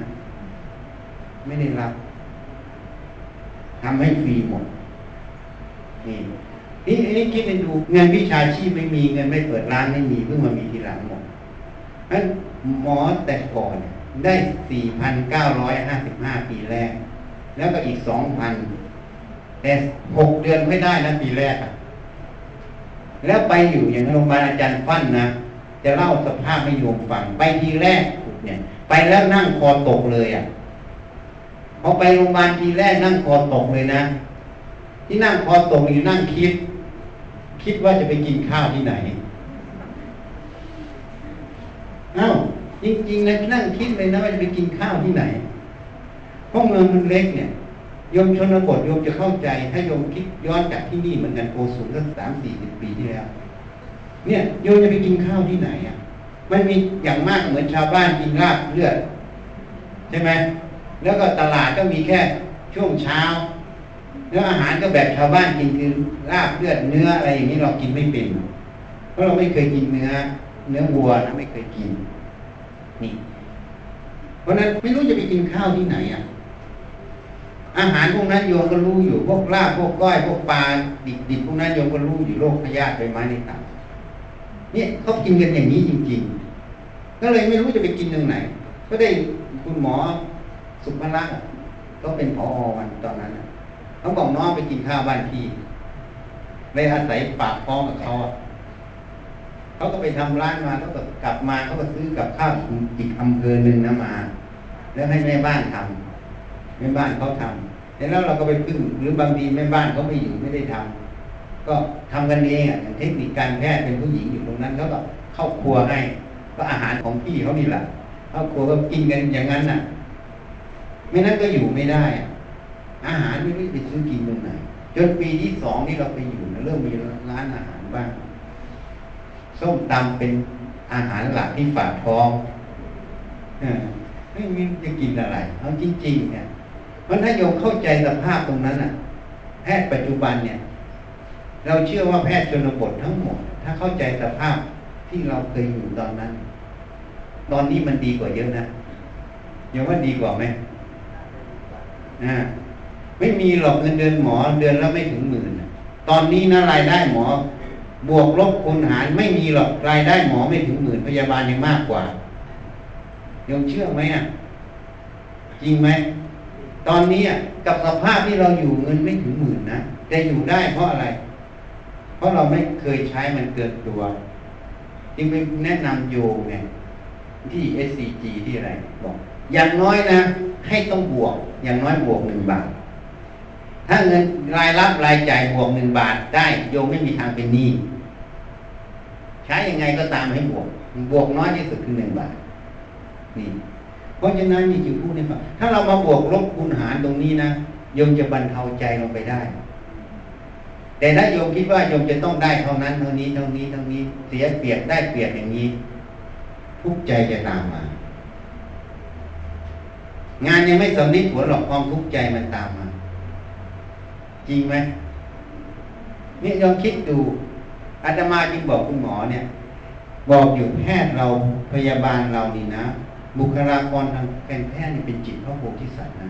ไม่ได้รับทำให้ฟรีหมดนี่นี่นี่คิดไปดูเงินวิชาชีพไม่มีเงินไม่เปิดร้านไม่มีเพิ่งมามีทีหลังหมดนั้นหมอแต่ก่อนได้สี่พันเก้าร้อยห้าสิบห้าปีแรก แล้วก็อีกสองพันแต่หกเดือนไม่ได้นะปีแรกอะ แล้วไปอยู่อย่างโรงพยาบาลอาจารย์ฟั่นนะจะเล่าสภาพให้โยมฟังไปทีแรกเนี่ย ไปแล้วนั่งคอตกเลยอะ่ะพอไปโรงพยาบาลทีแรกนั่งคอตกเลยนะ ที่นั่งคอตกอยู่นั่งคิด คิดว่าจะไปกินข้าวที่ไหนเอ้าจริงๆนะนั่งคิดเลยนะว่าจะไปกินข้าวที่ไหนเพราะเมืองมันเล็กเนี่ย โยมชนบทโยมจะเข้าใจ ถ้าโยมคิดย้อนจากที่นี่เหมือนกันโกสุมตั้งสามสี่สิบปีที่แล้ว เนี่ยโยมจะไปกินข้าวที่ไหนอะ มันมีอย่างมากเหมือนชาวบ้านกินลาบเลือดใช่ไหมแล้วก็ตลาดก็มีแค่ช่วงเช้า แล้วอาหารก็แบบชาวบ้านกินคือลาบเลือดเนื้ออะไรอย่างนี้เรากินไม่เป็น เพราะเราไม่เคยกินเนื้อ เนื้อวัวนะไม่เคยกิน นี่ เพราะนั้นไม่รู้จะไปกินข้าวที่ไหนอะ อาหารพวกนั้นโยมก็รู้อยู่ พวกลาบพวกก้อย พวกปลาดิบดิบพวกนั้นโยมก็รู้อยู่โรคพยาธิใบไม้ในตับเนี่ยเขากินกันอย่างนี้จริงๆ ก็เลยไม่รู้จะไปกินตรงไหน ก็ได้คุณหมอสุภลักษณ์ก็เป็นพอวันตอนนั้นเขาบอกน้องไปกินข้าวบ้านพี่เลยอาศัยปากท้องกับเขาเขาก็ไปทำร้านมาเขาก็กลับมาเขาก็ซื้อกับข้าวอีกอำเภอหนึ่งนะมา แล้วให้แม่บ้านทำ แม่บ้านเขาทำแล้วเราก็ไปพึ่งหรือบางทีแม่บ้านเขาไม่อยู่ไม่ได้ทำก็ทำกันเองอะอย่างเทคนิคการแพทย์เป็นผู้หญิงอยู่ตรงนั้นเขาก็เข้าครัวให้ก็อาหารของพี่เขานี่แหละเข้าครัวก็กินกันอย่างนั้นน่ะ ไม่นั้นก็อยู่ไม่ได้ อาหารไม่รู้จะไปซื้อกินตรงไหนจนปีที่สองที่เราไปอยู่นะเริ่มมีร้านอาหารบ้างส้มตำเป็นอาหารหลักที่ฝากท้องเออไม่มีจะกินอะไรเอาจริงๆเนี่ย เพราะถ้าโยมเข้าใจสภาพตรงนั้นน่ะ แพทย์ปัจจุบันเนี่ย เราเชื่อว่าแพทย์ชนบททั้งหมด ถ้าเข้าใจสภาพที่เราเคยอยู่ตอนนั้น ตอนนี้มันดีกว่าเยอะนะโยมว่าดีกว่าไหมอ่าไม่มีหรอกเงินเดือนหมอเดือนละไม่ถึงหมื่นตอนนี้นะรายได้หมอ บวกลบคูณหารไม่มีหรอกรายได้หมอไม่ถึงหมื่นพยาบาลยังมากกว่าโยมเชื่อไหมอะ จริงไหม ตอนนี้อะกับสภาพที่เราอยู่เงินไม่ถึงหมื่นนะแต่อยู่ได้เพราะอะไร เพราะเราไม่เคยใช้มันเกินตัวจึงไปแนะนำโยมไงที่ SCG ที่อะไรบอก อย่างน้อยนะ ให้ต้องบวก อย่างน้อยบวกหนึ่งบาท ถ้าเงินรายรับรายจ่ายบวกหนึ่งบาทได้โยมไม่มีทางเป็นหนี้ใช้ยังไงก็ตามให้บวก บวกน้อยที่สุดคือหนึ่งบาท นี่ เพราะฉะนั้นนี่จึงพูดให้ฟังถ้าเรามาบวกลบคูณหารตรงนี้นะโยมจะบรรเทาใจลงไปได้ แต่ถ้าโยมคิดว่าโยมจะต้องได้เท่านั้นเท่านี้เท่านี้เท่านี้เสียเปรียบได้เปรียบอย่างนี้ทุกใจจะตามมา งานยังไม่สำลิดผลหรอกความทุกข์ใจมันตามมา จริงไหมนี่ลองคิดดูอาตมาจึงบอกคุณหมอเนี่ย บอกอยู่แพทย์เราพยาบาลเรานี่นะ บุคลากรทางการแพทย์นี่เป็นจิตพระโพธิสัตว์นะ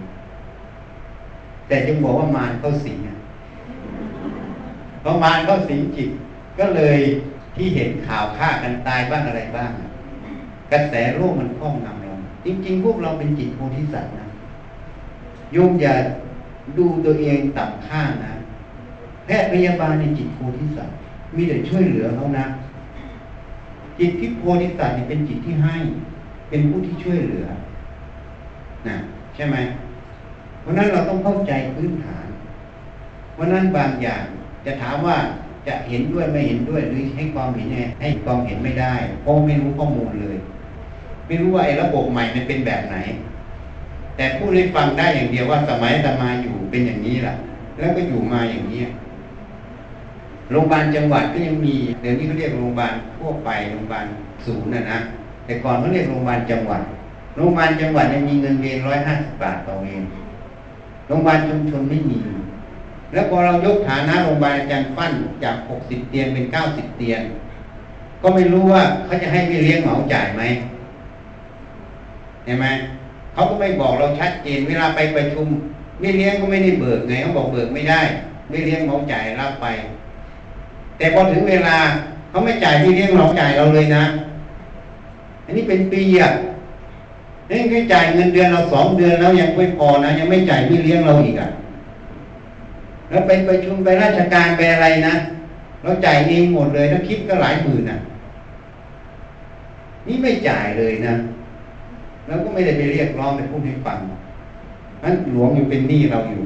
แต่จึงบอกว่ามารเข้าสิงอะเพราะมารเข้าสิงจิต ก็เลยที่เห็นข่าวฆ่ากันตายบ้างอะไรบ้าง กระแสโลกมันครอบงำเราจริงๆพวกเราเป็นจิตโพธิสัตว์นะโยมอย่าดูตัวเองต่ำค่านะแพทย์พยาบาลในจิตโพธิสัตว์มีแต่ช่วยเหลือเขานะจิตที่โพธิสัตว์นี่เป็นจิตที่ให้ เป็นผู้ที่ช่วยเหลือนะใช่ไหมเพราะนั้นเราต้องเข้าใจพื้นฐาน เพราะนั้นบางอย่างจะถามว่าจะเห็นด้วยไม่เห็นด้วยหรือให้ความเห็นไงให้ความเห็นไม่ได้เพราะไม่รู้ข้อมูลเลย ไม่รู้ว่าไอ้ระบบใหม่มันเป็นแบบไหน แต่ผู้ได้ฟังได้อย่างเดียวว่าสมัยตมาอยู่เป็นอย่างนี้แหละแล้วก็อยู่มาอย่างนี้โรงพยาบาลจังหวัดก็ยังมีเดี๋ยวนี้เขาเรียกโรงพยาบาลทั่วไปโรงพยาบาลศูนย์นะนะ แต่ก่อนเขาเรียกโรงพยาบาลจังหวัด โรงพยาบาลจังหวัดยังมีเงินเดือนร้อยห้าสิบบาทต่อเวรโรงพยาบาลชุมชนไม่มี แล้วพอเรายกฐานะโรงพยาบาลอาจารย์ฟั่นจากหกสิบเตียงเป็นเก้าสิบเตียง ก็ไม่รู้ว่าเขาจะให้ไม่เลี้ยงเหมาจ่ายไหมเห็นไหมเขาก็ไม่บอกเราชัดเจนเวลาไปประชุมไม่เลี้ยงก็ไม่ได้เบิกไงเขาบอกเบิกไม่ได้ไม่เลี้ยงเหมาจ่ายรับไป แต่พอถึงเวลาเขาไม่จ่ายไม่เลี้ยงเหมาจ่ายเราเลยนะ อันนี้เป็นปีอะนี่แค่จ่ายเงินเดือนเราสองเดือนแล้วยังไม่พอนะยังไม่จ่ายไม่เลี้ยงเราอีกอะแล้วไปประชุมไปราชการไปอะไรนะเราจ่ายเองหมดเลยถ้าคิดก็หลายหมื่นอะ นี่ไม่จ่ายเลยนะแล้วก็ไม่ได้ไปเรียกร้องไปพูดให้ฟังนั้นหลวงอยู่เป็นหนี้เราอยู่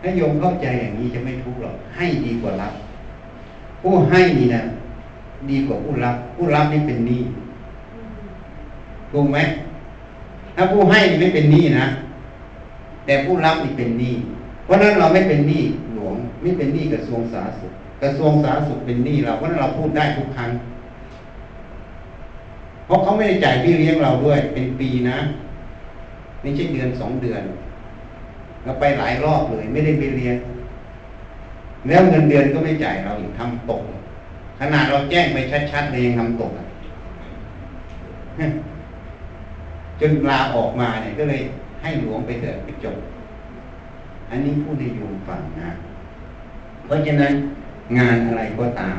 ถ้าโยมเข้าใจอย่างนี้จะไม่ทุกข์หรอกให้ดีกว่ารับ ผู้ให้นี่นะ ดีกว่าผู้รับ ผู้รับนี่เป็นหนี้ถูกไหมถ้าผู้ให้นี่ไม่เป็นหนี้นะแต่ผู้รับนี่เป็นหนี้เพราะนั้นเราไม่เป็นหนี้หลวงไม่เป็นหนี้กระทรวงสาธารณสุขกระทรวงสาธารณสุขเป็นหนี้เราเพราะนั้นเราพูดได้ทุกครั้งเพราะเขาไม่ได้จ่ายพี่เลี้ยงเราด้วย เป็นปีนะไม่ใช่เดือนสองเดือนเราไปหลายรอบเลย ไม่ได้ไปเรียน แล้วเงินเดือนก็ไม่จ่ายเราอีกทำตก ขนาดเราแจ้งไปชัดๆเลยยังทำตกอะจนลาออกมาเนี่ยก็เลยให้หลวงไปเถอะไปจบ อันนี้พูดให้โยมฟังนะ เพราะฉะนั้นงานอะไรก็ตาม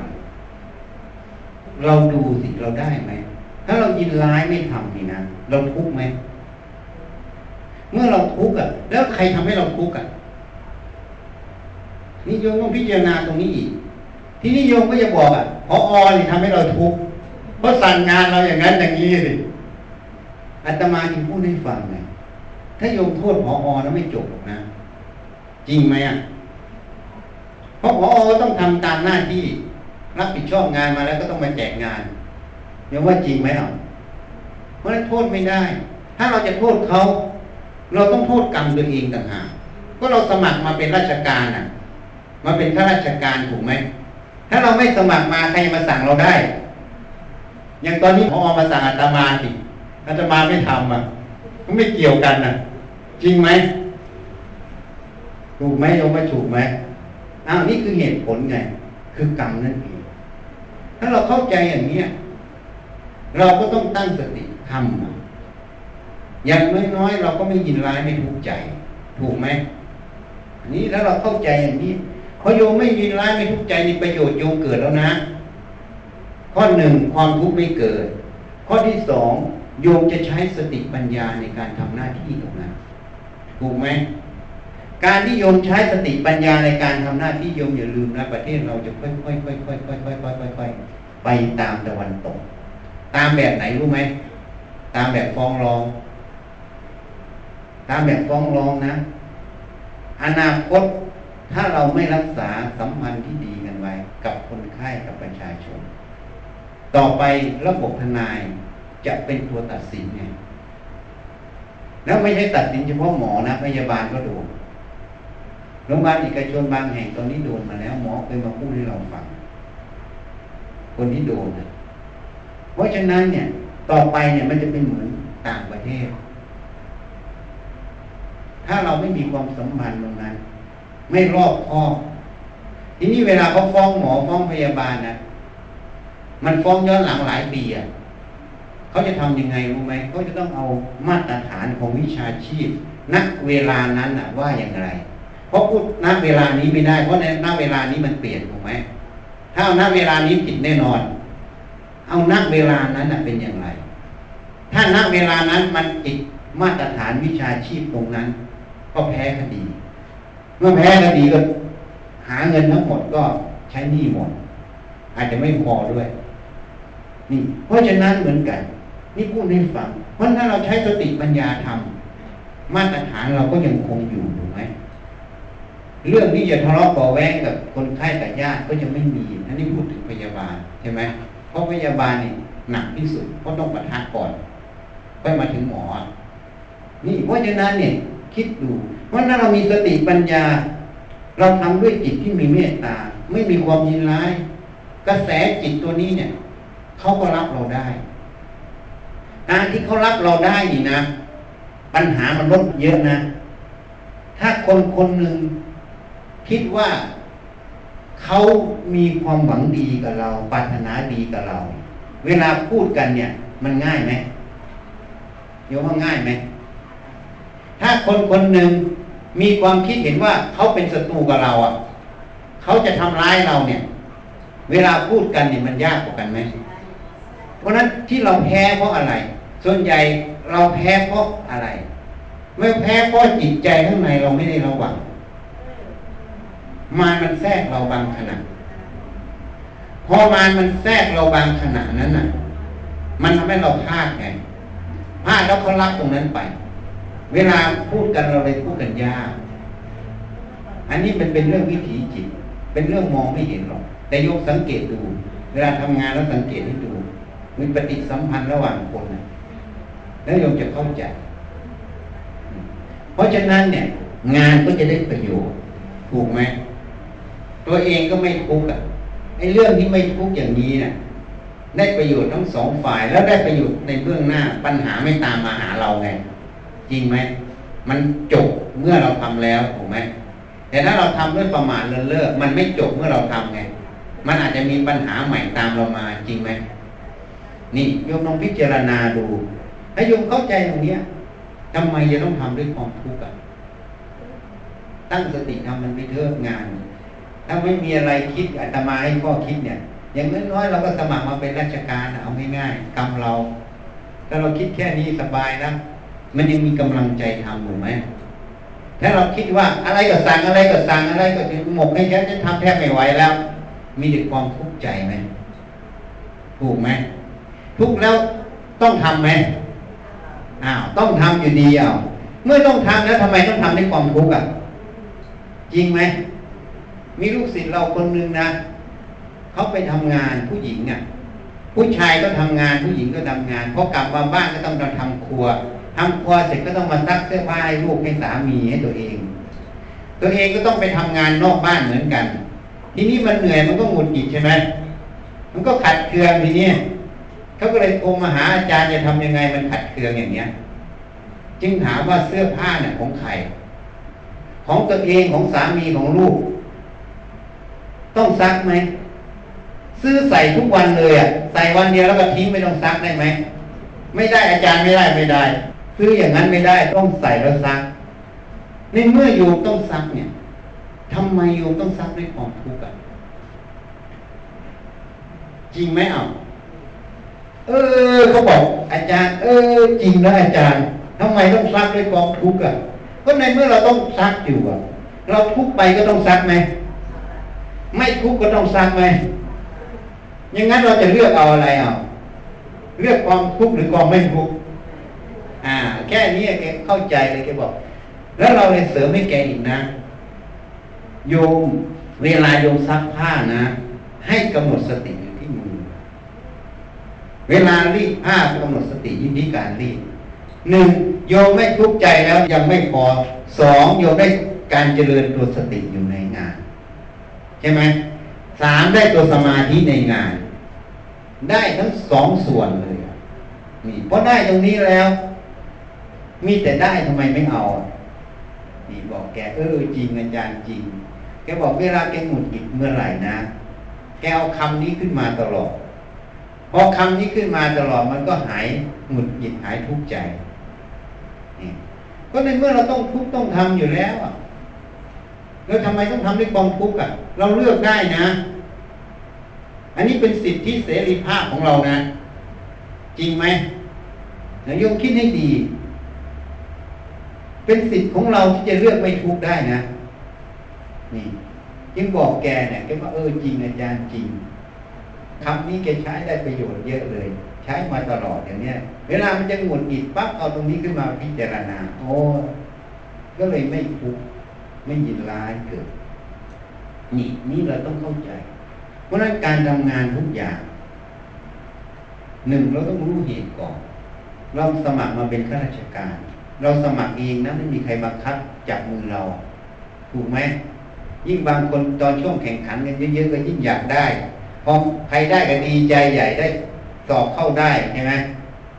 เราดูสิเราได้ไหม ถ้าเรายินร้ายไม่ทำนี่นะเราทุกข์ไหม เมื่อเราทุกข์อะ แล้วใครทำให้เราทุกข์อะนี่โยมต้องพิจารณาตรงนี้อีก ที่นี่โยมก็จะบอกอะพออนี่ทำให้เราทุกข์เพราะสั่งงานเราอย่างนั้นอย่างนี้สิอาตมาจึงพูดให้ฟังไงถ้าโยมโทษพออแล้วไม่จบหรอกนะ จริงไหมอะเพราะพออต้องทำตามหน้าที่ รับผิดชอบงานมาแล้วก็ต้องมาแจกงานโยมว่าจริงไหมอะเพราะนั้นโทษไม่ได้ ถ้าเราจะโทษเขาเราต้องโทษกรรมตัวเองต่างหากก็เราสมัครมาเป็นราชการอะ มาเป็นข้าราชการถูกไหม ถ้าเราไม่สมัครมาใครมาสั่งเราได้ อย่างตอนนี้พอมาสั่งอาตมาสิอาตมาไม่ทำอะมันไม่เกี่ยวกันอะจริงไหมถูกไหมโยมว่าถูกไหมอ้าวนี่คือเหตุผลไง คือกรรมนั่นเองถ้าเราเข้าใจอย่างนี้เราก็ต้องตั้งสติทำอย่างน้อยๆเราก็ไม่ยินร้ายไม่ทุกข์ใจ ถูกไหมอันนี้แล้วเราเข้าใจอย่างนี้ พอโยมไม่ยินร้ายไม่ทุกข์ใจนี่ประโยชน์โยมเกิดแล้วนะ ข้อหนึ่งความทุกข์ไม่เกิด ข้อที่สองโยมจะใช้สติปัญญาในการทำหน้าที่ตรงนั้นถูกไหมการที่โยมใช้สติปัญญาในการทำหน้าที่โยมอย่าลืมนะประเทศเราจะค่อยๆค่อยๆค่อยๆค่อยๆค่อยๆค่อยๆไปตามตะวันตก ตามแบบไหนรู้ไหมตามแบบฟ้องร้อง ตามแบบฟ้องร้องนะ อนาคต ถ้าเราไม่รักษาสัมพันธ์ที่ดีกันไว้ กับคนไข้กับประชาชน ต่อไประบบทนายจะเป็นตัวตัดสินไงแล้วไม่ใช่ตัดสินเฉพาะหมอนะพยาบาลก็โดนโรงพยาบาลเอกชนบางแห่งตอนนี้โดนมาแล้วหมอเคยมาพูดให้เราฟัง คนที่โดนนะเพราะฉะนั้นเนี่ย ต่อไปเนี่ยมันจะเป็นเหมือนต่างประเทศ ถ้าเราไม่มีความสัมพันธ์ตรงนั้น ไม่รอบคอบทีนี้เวลาเขาฟ้องหมอฟ้องพยาบาลนะมันฟ้องย้อนหลังหลายปีอะเขาจะทํำยังไงรู้ไหมเขาจะต้องเอามาตรฐานของวิชาชีพณเวลานั้นอะ ว่าอย่างไร เพราะพูดณเวลานี้ไม่ได้ เพราะในณเวลานี้มันเปลี่ยนถูกไหมถ้าเอาณเวลานี้ผิดแน่นอน เอาณเวลานั้นอะเป็นอย่างไร ถ้าณเวลานั้นมันผิดมาตรฐานวิชาชีพตรงนั้น ก็แพ้คดี มื่อแพ้คดีก็หาเงินทั้งหมดก็ใช้หนี้หมด อาจจะไม่พอด้วย นี่ เพราะฉะนั้นเหมือนกัน นี่พูดให้ฟัง เพราะถ้าเราใช้สติปัญญาทำมาตรฐานเราก็ยังคงอยู่ถูกไหมเรื่องที่จะทะเลาะเบาแวงกับคนไข้กับญาติก็จะไม่มีอันนี้พูดถึงพยาบาลใช่ไหมเพราะพยาบาลนี่หนักที่สุดเพราะต้องปะทะก่อนค่อยมาถึงหมอ นี่เพราะฉะนั้นเนี่ย คิดดูว่าถ้าเรามีสติปัญญา เราทำด้วยจิตที่มีเมตตา ไม่มีความยินร้าย กระแสจิตตัวนี้เนี่ยเขาก็รับเราได้ การที่เขารับเราได้นี่นะ ปัญหามันลดเยอะนะ ถ้าคนคนหนึ่งคิดว่าเขามีความหวังดีกับเรา ปรารถนาดีกับเรา เวลาพูดกันเนี่ย มันง่ายไหมโยมว่าง่ายไหม ถ้าคนคนหนึ่งมีความคิดเห็นว่าเขาเป็นศัตรูกับเราอะ เขาจะทำร้ายเราเนี่ย เวลาพูดกันเนี่ยมันยากกว่ากันไหม เพราะนั้นที่เราแพ้เพราะอะไร ส่วนใหญ่เราแพ้เพราะอะไร ไม่แพ้เพราะจิตใจข้างในเราไม่ได้ระวังมารมันแทรกเราบางขณะพอมารมันแทรกเราบางขณะนั้นน่ะ มันทำให้เราพลาดไงพลาดแล้วเขารับตรงนั้นไป เวลาพูดกันเราเลยพูดกันยาก อันนี้มันเป็นเรื่องวิถีจิต เป็นเรื่องมองไม่เห็นหรอก แต่ยกสังเกตดู เวลาทำงานแล้วสังเกตให้ดู มีปฏิสัมพันธ์ระหว่างคนนะแล้วโยมจะเข้าใจ เพราะฉะนั้นเนี่ย งานก็จะได้ประโยชน์ ถูกไหม ตัวเองก็ไม่ทุกข์อะไอ้เรื่องที่ไม่ทุกข์อย่างนี้เนี่ยได้ประโยชน์ทั้งสองฝ่าย แล้วได้ประโยชน์ในเบื้องหน้าปัญหาไม่ตามมาหาเราไง จริงไหมมันจบเมื่อเราทำแล้วถูกไหมแต่ถ้าเราทำด้วยประมาทเลินเล่อมันไม่จบเมื่อเราทำไง มันอาจจะมีปัญหาใหม่ตามเรามาจริงไหมนี่โยมลองพิจารณาดูถ้าโยมเข้าใจตรงเนี้ยทำไมจะต้องทำด้วยความทุกข์อะตั้งสติทำมันไม่เทิดงาน ถ้าไม่มีอะไรคิดอาตมาให้ข้อคิดเนี่ย อย่างน้อยๆเราก็สมัครมาเป็นราชการเอาง่ายๆกรรมเรา ถ้าเราคิดแค่นี้สบายนะ มันยังมีกำลังใจทำถูกไหมถ้าเราคิดว่าอะไรก็สั่งอะไรก็สั่งอะไรก็ถึงหมกให้ฉันฉันทำแทบไม่ไหวแล้ว มีแต่ความทุกข์ใจไหมถูกไหมทุกข์แล้วต้องทำไหมอ้าวต้องทำอยู่ดีอะเมื่อต้องทำแล้วทำไมต้องทำด้วยความทุกข์อะ จริงไหมมีลูกศิษย์เราคนหนึ่งนะเขาไปทำงานผู้หญิงอะ ผู้ชายก็ทำงานผู้หญิงก็ทำงานพอกลับมาบ้านก็ต้องมาทำครัว ทำครัวเสร็จก็ต้องมาซักเสื้อผ้าให้ลูกให้สามีให้ตัวเอง ตัวเองก็ต้องไปทำงานนอกบ้านเหมือนกัน ทีนี้มันเหนื่อยมันก็หงุดหงิดใช่ไหมมันก็ขัดเคืองทีนี้เขาก็เลยโทรมาหาอาจารย์จะทำยังไงมันขัดเคืองอย่างเนี้ย จึงถามว่าเสื้อผ้าเนี่ยของใครของตัวเองของสามีของลูก ต้องซักไหมซื้อใส่ทุกวันเลยอะใส่วันเดียวแล้วก็ทิ้งไม่ต้องซักได้ไหมไม่ได้อาจารย์ไม่ได้ไม่ได้ ซื้ออย่างนั้นไม่ได้ต้องใส่แล้วซัก ในเมื่อโยมต้องซักเนี่ยทำไมโยมต้องซักด้วยความทุกข์อะจริงไหมเอะเออเขาบอกอาจารย์ เออ จริงนะอาจารย์ทำไมต้องซักด้วยความทุกข์อะก็ในเมื่อเราต้องซักอยู่อะ เราทุกไปก็ต้องซักไหมไม่ทุกก็ต้องซักไหมอย่างนั้นเราจะเลือกเอาอะไรเอา เลือกความทุกข์หรือความไม่ทุกข์ อ่า แค่นี้แกเข้าใจเลยแกบอก แล้วเราเลยเสริมให้แกอีกนะ โยมเวลาโยมซักผ้านะ ให้กำหนดสติอยู่ที่มือ เวลารีดผ้ากำหนดสติยินดีการรีดหนึ่งโยมไม่ทุกข์ใจแล้วยังไม่พอสองโยมได้การเจริญตัวสติอยู่ในงาน ใช่ไหมสามได้ตัวสมาธิในงาน ได้ทั้งสองส่วนเลยนี่เพราะได้ตรงนี้แล้ว มีแต่ได้ทำไมไม่เอา นี่บอกแกเออจริงอาจารย์จริง แกบอกเวลาแกหงุดหงิดเมื่อไหร่นะ แกเอาคำนี้ขึ้นมาตลอดพอคำนี้ขึ้นมาตลอดมันก็หายหงุดหงิดหายทุกข์ใจนี่ก็ในเมื่อเราต้องทุกข์ต้องทำอยู่แล้วอะแล้วทำไมต้องทำด้วยความทุกข์อะ เราเลือกได้นะ อันนี้เป็นสิทธิเสรีภาพของเรานะ จริงไหมนายโยมคิดให้ดี เป็นสิทธิ์ของเราที่จะเลือกไม่ทุกข์ได้นะ นี่ยังบอกแกเนี่ยแกว่าเออจริงอาจารย์จริงคำนี้แกใช้ได้ประโยชน์เยอะเลย ใช้มาตลอดอย่างเนี้ยเวลามันจะหงุดหงิดปั๊บเอาตรงนี้ขึ้นมาพิจารณาโอ้ก็เลยไม่ทุกข์ไม่ยินร้ายเกิด นี่นี่เราต้องเข้าใจ เพราะนั้นการทำงานทุกอย่างหนึ่งเราต้องรู้เหตุก่อน เราสมัครมาเป็นข้าราชการ เราสมัครเองนะไม่มีใครบังคับจับมือเรา ถูกไหมยิ่งบางคนตอนช่วงแข่งขันกันเยอะๆก็ยิ่งอยากได้พอใครได้ก็ดีใจใหญ่ได้สอบเข้าได้ใช่ไหม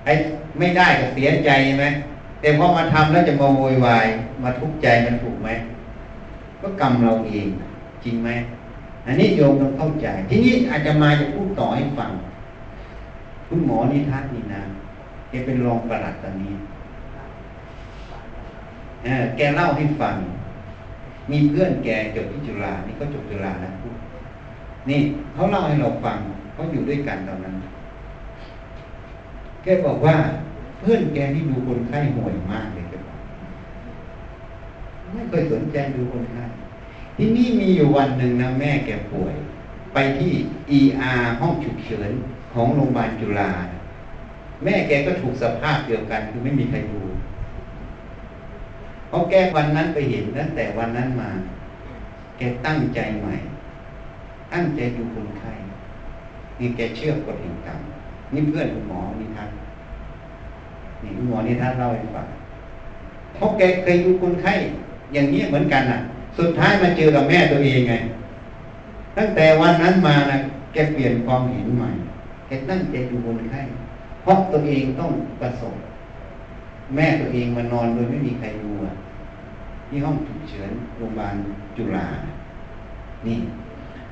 ไอ้ไม่ได้ก็เสียใจใช่ไหมแต่พอมาทำแล้วจะมาโวยวายมาทุกข์ใจมันถูกไหมก็กรรมเราเอง จริงไหมอันนี้โยมต้องเข้าใจ ทีนี้อาจจะมาจะพูดต่อให้ฟัง คุณหมอนิทัศน์นี่นะแกเป็นรองประหลัดตอนนี้ แกเล่าให้ฟัง มีเพื่อนแกจบที่จุฬานี่เขาจบจุฬานะพูดนี่เขาเล่าให้เราฟังเขาอยู่ด้วยกันตอนนั้น แกบอกว่า เพื่อนแกที่ดูคนไข้ห่วยมากเลยแกบอกไม่เคยสนใจดูคนไข้ที่นี่มีอยู่วันหนึ่งนะแม่แกป่วย ไปที่ ER ห้องฉุกเฉินของโรงพยาบาลจุฬาแม่แกก็ถูกสภาพเดียวกันคือไม่มีใครดู พอแก้วันนั้นไปเห็นตั้งแต่วันนั้นมา แกตั้งใจใหม่ ตั้งใจดูคนไข้นี่แกเชื่อกฎแห่งกรรมนี่เพื่อนคุณหมอนี่ท่านนี่คุณหมอนี่ท่านเล่าให้ฟังเพราะแกเคยดูคนไข้อย่างนี้เหมือนกันอะ สุดท้ายมาเจอกับแม่ตัวเองไง ตั้งแต่วันนั้นมานะแกเปลี่ยนความเห็นใหม่แกตั้งใจดูคนไข้เพราะตัวเองต้องประสบ แม่ตัวเองมานอนโดยไม่มีใครดูที่ห้องฉุกเฉินโรงพยาบาลจุฬานี่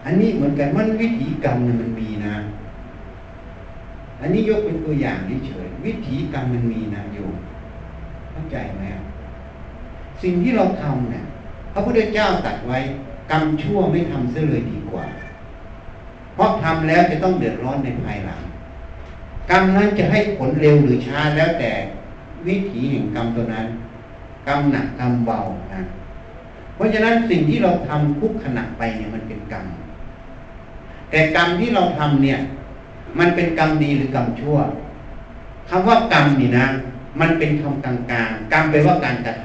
อันนี้เหมือนกันมันวิถีกรรมมันมีนะ อันนี้ยกเป็นตัวอย่างเฉยวิถีกรรมมันมีนะโยมเข้าใจไหมสิ่งที่เราทำเนี่ยพระพุทธเจ้าตัดไว้ กรรมชั่วไม่ทำเสียเลยดีกว่า เพราะทำแล้วจะต้องเดือดร้อนในภายหลังกรรมนั้นจะให้ผลเร็วหรือช้าแล้วแต่ วิถีแห่งกรรมตัวนั้นกรรมหนักกรรมเบานะเพราะฉะนั้นสิ่งที่เราทำทุกขณะไปเนี่ยมันเป็นกรรมแต่กรรมที่เราทำเนี่ย มันเป็นกรรมดีหรือกรรมชั่วคำว่ากรรมนี่นะ มันเป็นคำกลางกลางกรรมแปลว่าการกระท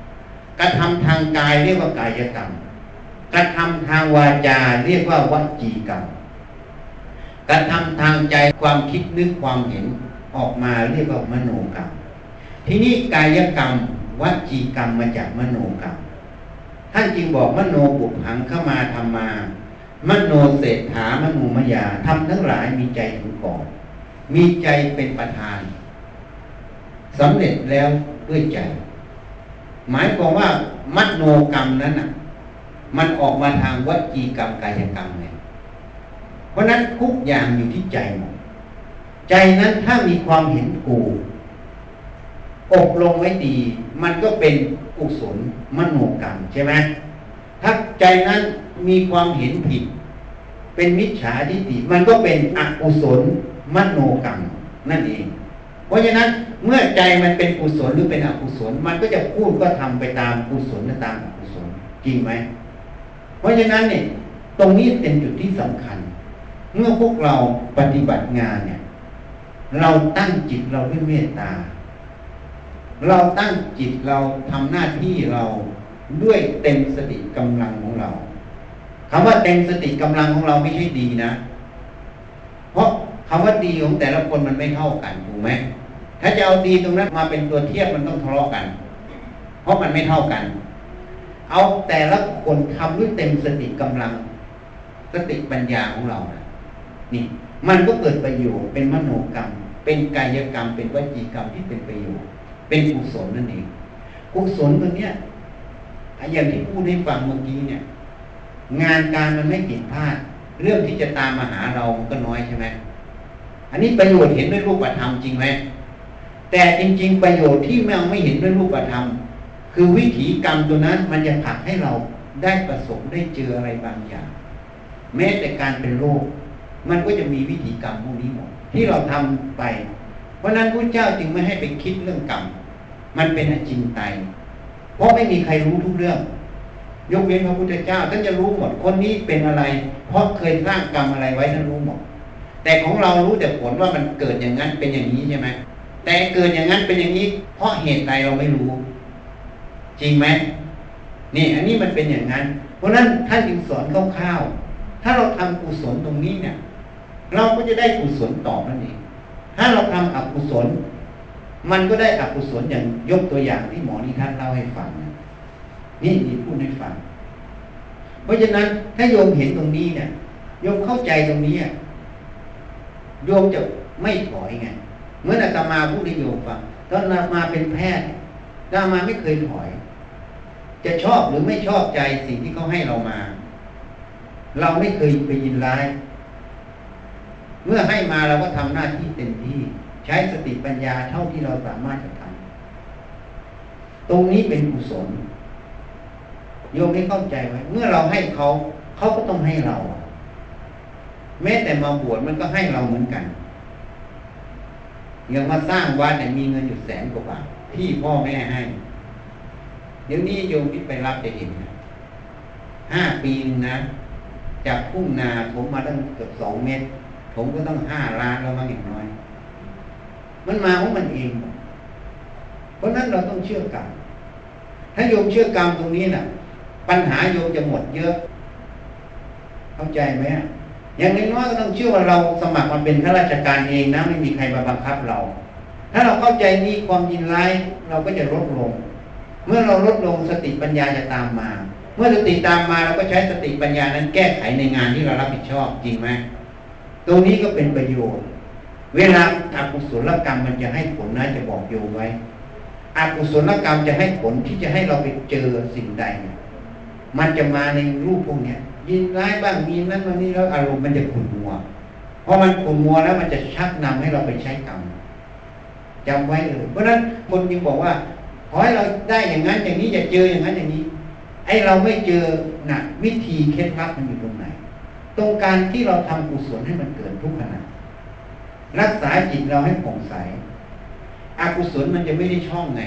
ำกระทำทางกายเรียกว่ากายกรรม กระทำทางวาจาเรียกว่าวจีกรรมกระทำทางใจความคิดนึกความเห็นออกมาเรียกว่ามโนกรรม ทีนี้กายกรรมวจีกรรมมาจากมโนกรรม ท่านจึงบอกมโนบุพังเข้ามาทำมา มโนเศรษฐามโนมยาทำทั้งหลายมีใจถึงก่อน มีใจเป็นประธานสำเร็จแล้วด้วยใจ หมายความว่ามโนกรรมนั้นน่ะ มันออกมาทางวจีกรรมกายกรรมเนี่ยเพราะนั้นทุกอย่างอยู่ที่ใจหมดใจนั้นถ้ามีความเห็นกู อบรมไว้ดี มันก็เป็นกุศลมโนกรรมใช่ไหมถ้าใจนั้นมีความเห็นผิด เป็นมิจฉาทิฏฐิมันก็เป็นอกุศลมโนกรรมนั่นเอง เพราะฉะนั้นเมื่อใจมันเป็นกุศลหรือเป็นอกุศล มันก็จะพูดก็ทำไปตามกุศลและตามอกุศลจริงไหม เพราะฉะนั้นเนี่ยตรงนี้เป็นจุดที่สำคัญ เมื่อพวกเราปฏิบัติงานเนี่ย เราตั้งจิตเราด้วยเมตตา เราตั้งจิตเราทำหน้าที่เราด้วยเต็มสติกำลังของเราคำว่าเต็มสติกำลังของเราไม่ใช่ดีนะ เพราะคำว่าดีของแต่ละคนมันไม่เท่ากันถูกไหมถ้าจะเอาดีตรงนั้นมาเป็นตัวเทียบมันต้องทะเลาะกัน เพราะมันไม่เท่ากัน เอาแต่ละคนทำด้วยเต็มสติกำลัง สติปัญญาของเรานะนี่ มันก็เกิดประโยชน์เป็นมโนกรรม เป็นกายกรรม เป็นวจีกรรมที่เป็นประโยชน์ เป็นกุศลนั่นเองกุศลตัวเนี้ยอย่างที่พูดให้ฟังเมื่อกี้เนี่ย งานการมันไม่ผิดพลาด เรื่องที่จะตามมาหาเรามันก็น้อยใช่ไหมอันนี้ประโยชน์เห็นด้วยรูปธรรมจริงไหมแต่จริง ๆ ประโยชน์ที่ไม่ไม่เห็นด้วยรูปธรรมคือวิถีกรรมตัวนั้นมันจะผลักให้เราได้ประสบได้เจออะไรบางอย่าง แม้แต่การเป็นโรคมันก็จะมีวิถีกรรมพวกนี้หมดที่เราทำไป เพราะนั้นพระเจ้าจึงไม่ให้ไปคิดเรื่องกรรม มันเป็นอจินไตยเพราะไม่มีใครรู้ทุกเรื่อง ยกเว้นพระพุทธเจ้าท่านจะรู้หมดคนนี้เป็นอะไร เพราะเคยสร้างกรรมอะไรไว้ท่านรู้หมด แต่ของเรารู้แต่ผลว่ามันเกิดอย่างนั้นเป็นอย่างนี้ใช่ไหมแต่เกิดอย่างนั้นเป็นอย่างนี้ เพราะเหตุใดเราไม่รู้ จริงไหมนี่ อันนี้มันเป็นอย่างนั้น เพราะนั้นท่านจึงสอนคร่าวๆถ้าเราทำกุศลตรงนี้เนี่ย เราก็จะได้กุศลต่อนั่นเองถ้าเราทำอกุศล มันก็ได้อกุศลอย่างยกตัวอย่างที่หมอนี่ท่านเล่าให้ฟังนี่นี่พูดให้ฟัง เพราะฉะนั้นถ้าโยมเห็นตรงนี้เนี่ยโยมเข้าใจตรงนี้โยมจะไม่ถอยไงเมื่ออาตมาพูดให้โยมฟังตอนอาตมาเป็นแพทย์อาตมาไม่เคยถอย จะชอบหรือไม่ชอบใจสิ่งที่เขาให้เรามา เราไม่เคยไปยินร้าย เมื่อให้มาเราก็ทำหน้าที่เต็มที่ ใช้สติปัญญาเท่าที่เราสามารถจะทำตรงนี้เป็นกุศลโยมไม่เข้าใจไหมเมื่อเราให้เขาเขาก็ต้องให้เรา แม้แต่มาบวชมันก็ให้เราเหมือนกันอย่างมาสร้างวัดเนี่ยมีเงินอยู่แสนกว่าบาทที่พ่อแม่ให้ เดี๋ยวนี้โยมที่ไปรับจะเห็นนะห้าปีนึงนะจากพุ่งนาผมมาตั้งเกือบสองเมตร ผมก็ต้องห้าล้านแล้วมั้งอย่างน้อย มันมาของมันเอง เพราะนั้นเราต้องเชื่อกรรม ถ้าโยมเชื่อกรรมตรงนี้นะ่ะ ปัญหาโยมจะหมดเยอะ เข้าใจไหมอย่างน้อยก็ต้องเชื่อว่าเราสมัครมาเป็นข้าราชการเองนะไม่มีใครมาบังคับเรา ถ้าเราเข้าใจนี้ความยินร้ายเราก็จะลดลง เมื่อเราลดลงสติปัญญาจะตามมา เมื่อสติตามมาเราก็ใช้สติปัญญานั้นแก้ไขในงานที่เรารับผิดชอบจริงไหมตรงนี้ก็เป็นประโยชน์ เวลาอากุศลกรรมมันจะให้ผลนะจะบอกโยไว้อากุศลกรรมจะให้ผลที่จะให้เราไปเจอสิ่งใด มันจะมาในรูปพวกนี้ยินร้ายบ้างมีนั้นวันนี้แล้วอารมณ์มันจะขุ่นมัวเพอมันขุ่นมัวแล้วมันจะชักนำให้เราไปใช้กรรมจำไว้เลยเพราะฉะนั้นคนยังบอกว่าขอให้เราได้อย่างนั้นอย่างนี้จะเจออย่างนั้นอย่างนี้ ไอ้เราไม่เจอหนักวิธีเคล็ดลับมันอยู่ตรงไหน ตรงการที่เราทำกุศลให้มันเกิดทุกขณะ รักษาจิตเราให้ผ่องใสอกุศลมันจะไม่ได้ช่องไง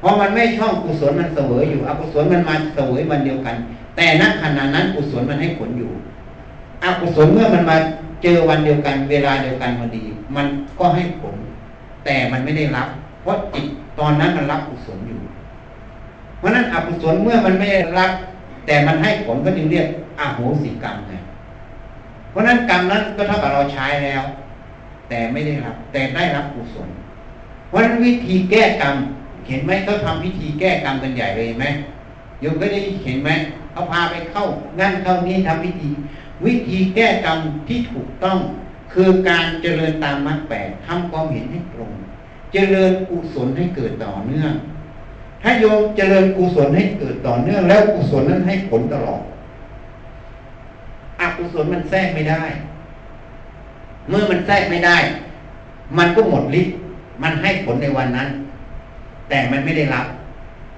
เพราะมันไม่ช่องกุศลมันเสวยอยู่ อกุศลมันมาเสวยวันเดียวกัน แต่ณขณะนั้นกุศลมันให้ผลอยู่อกุศลเมื่อมันมาเจอวันเดียวกันเวลาเดียวกันพอดี มันก็ให้ผล แต่มันไม่ได้รับ เพราะจิตตอนนั้นมันรับกุศลอยู่ เพราะนั้นอกุศลเมื่อมันไม่ได้รับ แต่มันให้ผลก็จึงเรียกอโหสิกรรมไงเพราะนั้นกรรมนั้นก็เท่ากับเราใช้แล้ว แต่ไม่ได้รับ แต่ได้รับกุศลเพราะนั้นวิธีแก้กรรม เห็นไหมเขาทำพิธีแก้กรรมกันใหญ่เลยไหมโยมก็ได้เห็นไหมเขาพาไปเข้างั้นเข้านี้ทำพิธี วิธีแก้กรรมที่ถูกต้อง คือการเจริญตามมรรคแปดทำความเห็นให้ตรง เจริญกุศลให้เกิดต่อเนื่อง ถ้าโยมเจริญกุศลให้เกิดต่อเนื่อง แล้วกุศลนั้นให้ผลตลอดอกุศลมันแทรกไม่ได้ เมื่อมันแทรกไม่ได้ มันก็หมดฤทธิ์มันให้ผลในวันนั้น แต่มันไม่ได้รับ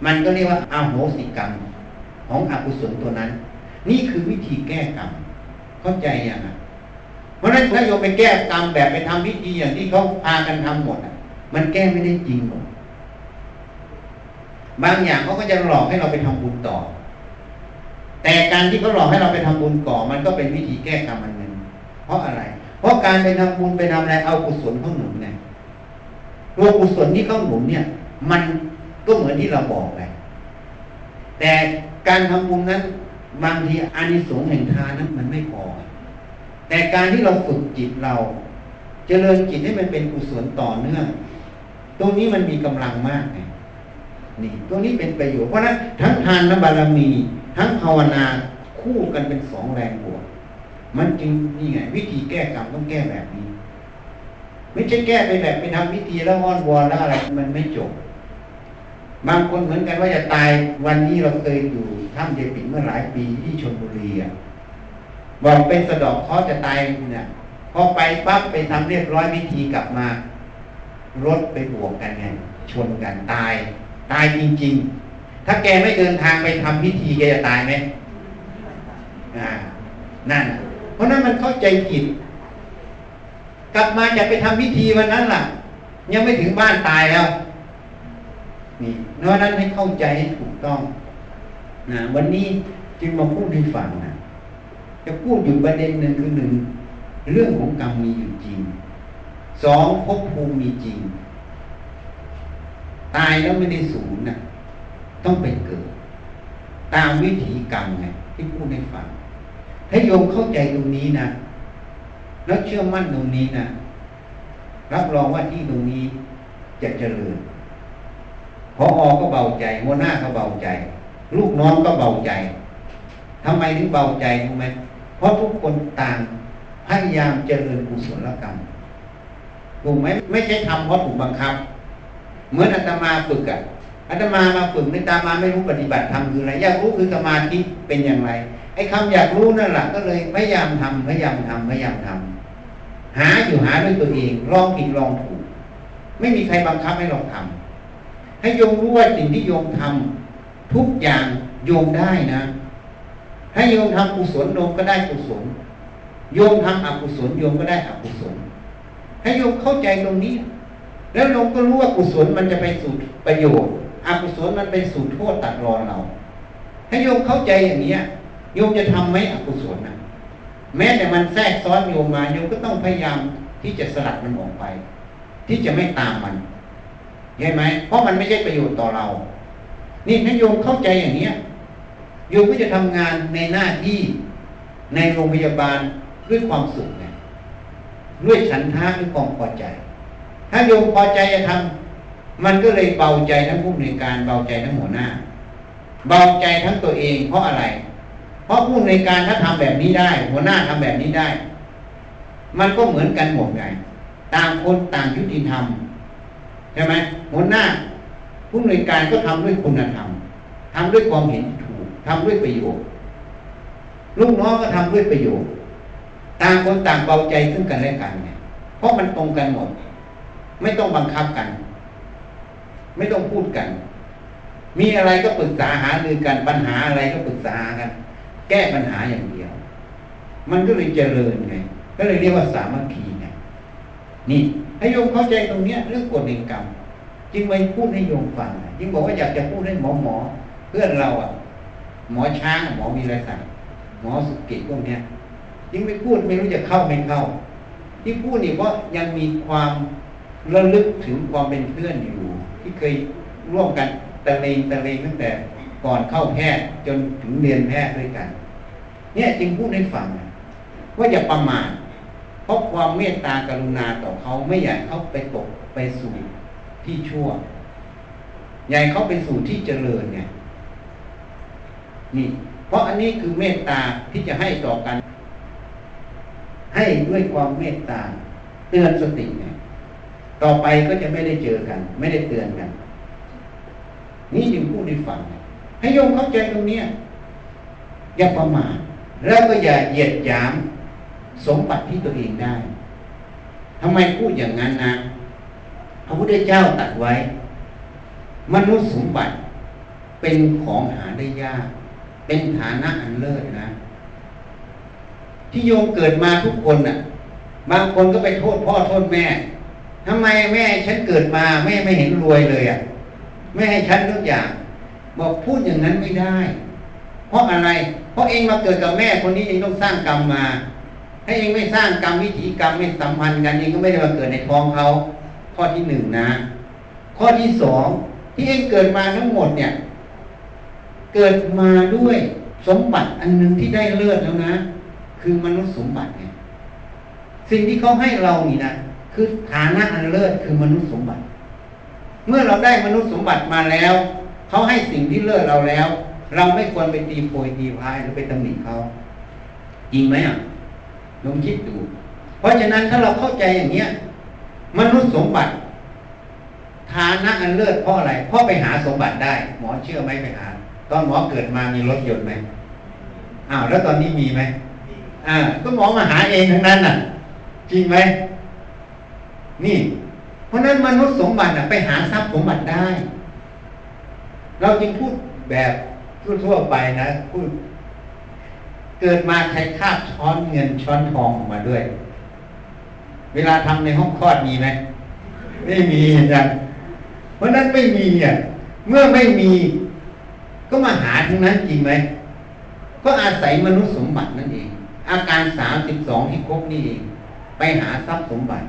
มันก็เรียกว่าอาโหสิกรรม ของอกุศลตัวนั้น นี่คือวิธีแก้กรรม เข้าใจยังไงเพราะฉะนั้นถ้าโยมไปแก้กรรมแบบไปทำพิธีอย่างที่เขาพากันทำหมดอะ มันแก้ไม่ได้จริงหมดบางอย่างเขาก็จะหลอกให้เราไปทำบุญต่อ แต่การที่เขาหลอกให้เราไปทำบุญก่อ มันก็เป็นวิธีแก้กรรมอันหนึ่งเพราะอะไร เพราะการไปทำบุญไปทำอะไรเอากุศลเข้าหนุนไงตัวกุศลที่เข้าหนุนเนี่ย มันก็เหมือนที่เราบอกเลยแต่การทำบุญนั้นบางทีอานิสงส์แห่งทานนั้นมันไม่พอ แต่การที่เราฝึกจิตเราเจริญจิตให้มันเป็นกุศลต่อเนื่อง ตรงนี้มันมีกำลังมากไงนี่ ตรงนี้เป็นประโยชน์เพราะนั้นทั้งทานและบารมี ทั้งภาวนาคู่กันเป็นสองแรงบวก มันจึงนี่ไง วิธีแก้กรรมต้องแก้แบบนี้ ไม่ใช่แก้ไปแบบไปทำวิธีแล้วอ้อนวอนแล้วอะไรมันไม่จบ บางคนเหมือนกันว่าจะตายวันนี้เราเคยอยู่ถ้ำเจปิดเมื่อหลายปีที่ชนบุรีอะบอกเป็นสะดอกเขาจะตายเนี่ยพอไปปั๊บไปทำเรียบร้อยวิธีกลับมารถไปบวกกันไงชนกันตาย ตายจริง ๆ ถ้าแกไม่เดินทางไปทำพิธีแกจะตายไหมอ่านั่น เพราะนั้นมันเข้าใจผิด กลับมาจะไปทำพิธีวันนั้นล่ะ ยังไม่ถึงบ้านตายแล้วนี่เพราะนั้นให้เข้าใจให้ถูกต้องนะวันนี้จึงมาพูดให้ฟังนะจะพูดอยู่ประเด็นหนึ่งคือหนึ่งเรื่องของกรรมมีอยู่จริงสองภพภูมิมีจริง ตายแล้วไม่ได้สูญนะต้องไปเกิด ตามวิถีกรรมไงที่พูดให้ฟัง ถ้าโยมเข้าใจตรงนี้นะแล้วเชื่อมั่นตรงนี้นะรับรองว่าที่ตรงนี้จะเจริญพออก็เบาใจหัวหน้าก็เบาใจ ลูกน้องก็เบาใจทำไมถึงเบาใจรู้ไหมเพราะทุกคนต่างพยายามเจริญกุศลกรรมถูกไหมไม่ใช่ทำเพราะถูกบังคับ เหมือนอาตมาฝึกอะอาตมามาฝึกในตามาไม่รู้ปฏิบัติทำคืออะไรอยากรู้คือสมาธิเป็นอย่างไร ไอ้คำอยากรู้นั่นแหละก็เลยพยายามทำพยายามทำพยายามทำหาอยู่หาด้วยตัวเองลองผิดลองถูก ไม่มีใครบังคับให้เราทำให้โยมรู้ว่าสิ่งที่โยมทำทุกอย่างโยมได้นะ ให้โยมทำกุศลโยมก็ได้กุศลโยมทำอกุศลโยมก็ได้อกุศล ให้โยมเข้าใจตรงนี้ แล้วโยมก็รู้ว่ากุศลมันจะไปสู่ประโยชน์อกุศลมันไปสู่โทษตัดรอนเรา ให้โยมเข้าใจอย่างนี้ โยมจะทำไหมอกุศลนะแม้แต่มันแทรกซ้อนโยมมาโยมก็ต้องพยายามที่จะสลัดมันออกไป ที่จะไม่ตามมันเห็นไหมเพราะมันไม่ใช่ประโยชน์ต่อเรา นี่ถ้าโยมเข้าใจอย่างเนี้ยโยมก็จะทำงานในหน้าที่ในโรงพยาบาลด้วยความสุขไงด้วยฉันทะด้วยความพอใจ ถ้าโยมพอใจจะทำมันก็เลยเบาใจทั้งผู้ในการเบาใจทั้งหัวหน้า เบาใจทั้งตัวเอง เพราะอะไร เพราะผู้ในการถ้าทำแบบนี้ได้ หัวหน้าทำแบบนี้ได้ มันก็เหมือนกันหมดไงต่างคนต่างยุติธรรมใช่ไหมหัวหน้า ผู้ในการก็ทำด้วยคุณธรรมทำด้วยความเห็นถูกทำด้วยประโยชน์ลูกน้องก็ทำด้วยประโยชน์ต่างคนต่างเบาใจซึ่งกันและกันเนี่ยเพราะมันตรงกันหมด ไม่ต้องบังคับกัน ไม่ต้องพูดกัน มีอะไรก็ปรึกษาหารือกันปัญหาอะไรก็ปรึกษากัน แก้ปัญหาอย่างเดียว มันก็เลยเจริญไง ก็เลยเรียกว่าสามัคคีไงนี่ให้โยมเข้าใจตรงเนี้ย เรื่องกฎแห่งกรรม จึงไปพูดให้โยมฟังจึงบอกว่าอยากจะพูดให้หมอหมอ เพื่อนเราอะ หมอช้างหมอมีอะไรสั่งหมอสุกิพวกเนี้ยยิ่งไม่พูดไม่รู้จะเข้าไม่เข้า ที่พูดนี่เพราะยังมีความระลึกถึงความเป็นเพื่อนอยู่ ที่เคยร่วมกันตะเลงตะเลงตั้งแต่ ก่อนเข้าแพทย์จนถึงเรียนแพทย์ด้วยกัน เนี่ยจึงพูดให้ฟังว่าอย่าประมาทเพราะความเมตตากรุณาต่อเขาไม่อยากเขาไปตกไปสู่ที่ชั่วใหญ่เขาไปสู่ที่เจริญเนี่ย นี่ เพราะอันนี้คือเมตตาที่จะให้ต่อกัน ให้ด้วยความเมตตา เตือนสติเนี่ย ต่อไปก็จะไม่ได้เจอกัน ไม่ได้เตือนกัน นี่จึงพูดให้ฟัง ให้โยมเข้าใจตรงนี้อย่าประมาทแล้วก็อย่าเหยียดหยามสมบัติที่ตัวเองได้ทำไมพูดอย่างนั้นนะพระพุทธเจ้าตัดไว้ มนุษย์สมบัติเป็นของหาได้ยาก เป็นฐานะอันเลิศนะ ที่โยมเกิดมาทุกคนน่ะ บางคนก็ไปโทษพ่อโทษแม่ทำไมแม่ฉันเกิดมาแม่ไม่เห็นรวยเลยอะ ไม่ให้ฉันทุกอย่าง บอกพูดอย่างนั้นไม่ได้ เพราะอะไร เพราะเองมาเกิดกับแม่คนนี้เองต้องสร้างกรรมมา ถ้าเองไม่สร้างกรรมวิถีกรรมไม่สัมพันธ์กันเองก็ไม่ได้มาเกิดในท้องเขา ข้อที่หนึ่งนะ ข้อที่สองที่เองเกิดมาทั้งหมดเนี่ย เกิดมาด้วยสมบัติอันหนึ่งที่ได้เลือดแล้วนะ คือมนุษย์สมบัติเนี่ยสิ่งที่เขาให้เรานี่นะคือฐานะอันเลิศคือมนุษย์สมบัติ เมื่อเราได้มนุษย์สมบัติมาแล้ว เขาให้สิ่งที่เลิศเราแล้ว เราไม่ควรไปตีโพยตีพายหรือไปตำหนิเขาจริงไหมอะลองคิดดู เพราะฉะนั้นถ้าเราเข้าใจอย่างเนี้ย มนุษย์สมบัติฐานะอันเลิศเพราะอะไร เพราะไปหาสมบัติได้ หมอเชื่อไหมไปหา ตอนหมอเกิดมามีรถยนต์ไหมอ้าวแล้วตอนนี้มีไหมอ่า ก็หมอมาหาเองทั้งนั้นน่ะ จริงไหมนี่ เพราะนั้นมนุษย์สมบัติน่ะไปหาทรัพย์สมบัติได้ เราจึงพูดแบบทั่วๆไปนะพูด เกิดมาใครคาบช้อนเงินช้อนทองออกมาด้วย เวลาทำในห้องคลอดมีไหมไม่มีจังเพราะนั้นไม่มีอะเมื่อไม่มี ก็มาหาทั้งนั้นจริงไหมก็อาศัยมนุษย์สมบัตินั่นเอง อาการสามสิบสองที่ครบนี่เอง ไปหาทรัพย์สมบัติ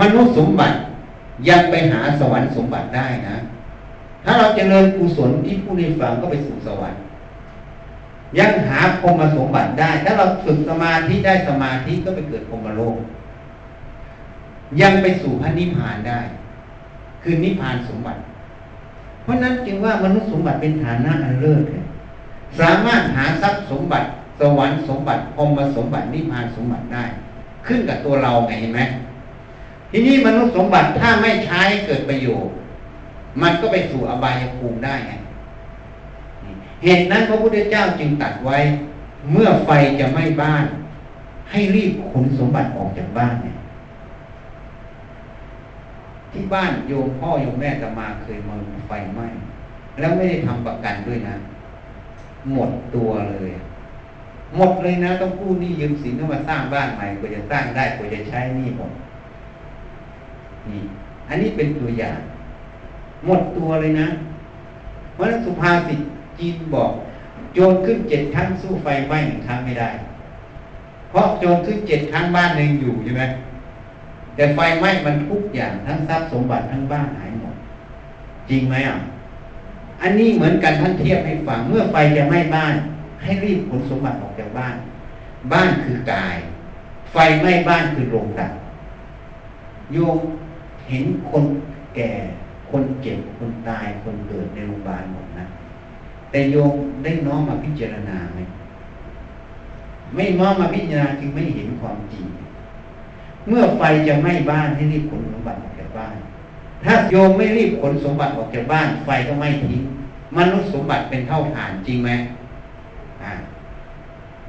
มนุษย์สมบัติยังไปหาสวรรค์สมบัติได้นะ ถ้าเราจเจริญกุศลที่ผู้นี้ฟังก็ไปสู่สวรรค์ยังหาพรมสมบัติได้ ถ้าเราฝึกสมาธิได้สมาธิก็ไปเกิดพรมโลก ยังไปสู่พระนิพพานได้ คือนิพพานสมบัติ เพราะนั้นจึงว่ามนุษย์สมบัติเป็นฐานะอันเลิศสามารถหาทรัพย์สมบัติ สวรรค์สมบัติพรมสมบัตินิพพานสมบัติได้ ขึ้นกับตัวเราไงเห็นไหมทีนี้มนุษย์สมบัติถ้าไม่ใช้เกิดประโยชน์ มันก็ไปสู่อบายภูมิได้ไงเหตุนั้นพระพุทธเจ้าจึงตัดไว้ เมื่อไฟจะไหม้บ้าน ให้รีบขนสมบัติออกจากบ้านเนี่ยที่บ้านโยมพ่อโยมแม่จะมาเคยมาไฟไหม้แล้วไม่ได้ทำประกันด้วยนะ หมดตัวเลย หมดเลยนะ ต้องกู้หนี้ยืมสินต้องมาสร้างบ้านใหม่กว่าจะสร้างได้กว่าจะใช้หนี้หมดนี่ อันนี้เป็นตัวอย่าง หมดตัวเลยนะ เพราะนั้นสุภาษิตจีนบอก โจรขึ้นเจ็ดครั้งสู้ไฟไหม้หนึ่งครั้งไม่ได้ เพราะโจรขึ้นเจ็ดครั้งบ้านหนึ่งอยู่ใช่ไหมแต่ไฟไหม้มันทุกอย่างทั้งทรัพย์สมบัติทั้งบ้านหายหมด จริงไหมอะอันนี้เหมือนกันท่านเทียบให้ฟังเมื่อไฟจะไหม้บ้าน ให้รีบขนสมบัติออกจากบ้าน บ้านคือกาย ไฟไหม้บ้านคือโรงดับโยมเห็นคนแก่ คนเจ็บคนตายคนเกิดในโรงพยาบาลหมดนะ แต่โยมได้น้อมมาพิจารณาไหมไม่น้อมมาพิจารณาจึงไม่เห็นความจริง เมื่อไฟจะไหม้บ้านให้รีบขนสมบัติออกจากบ้าน ถ้าโยมไม่รีบขนสมบัติออกจากบ้าน ไฟก็ไม่ทิ้งมนุษย์สมบัติเป็นเท่าฐานจริงไหม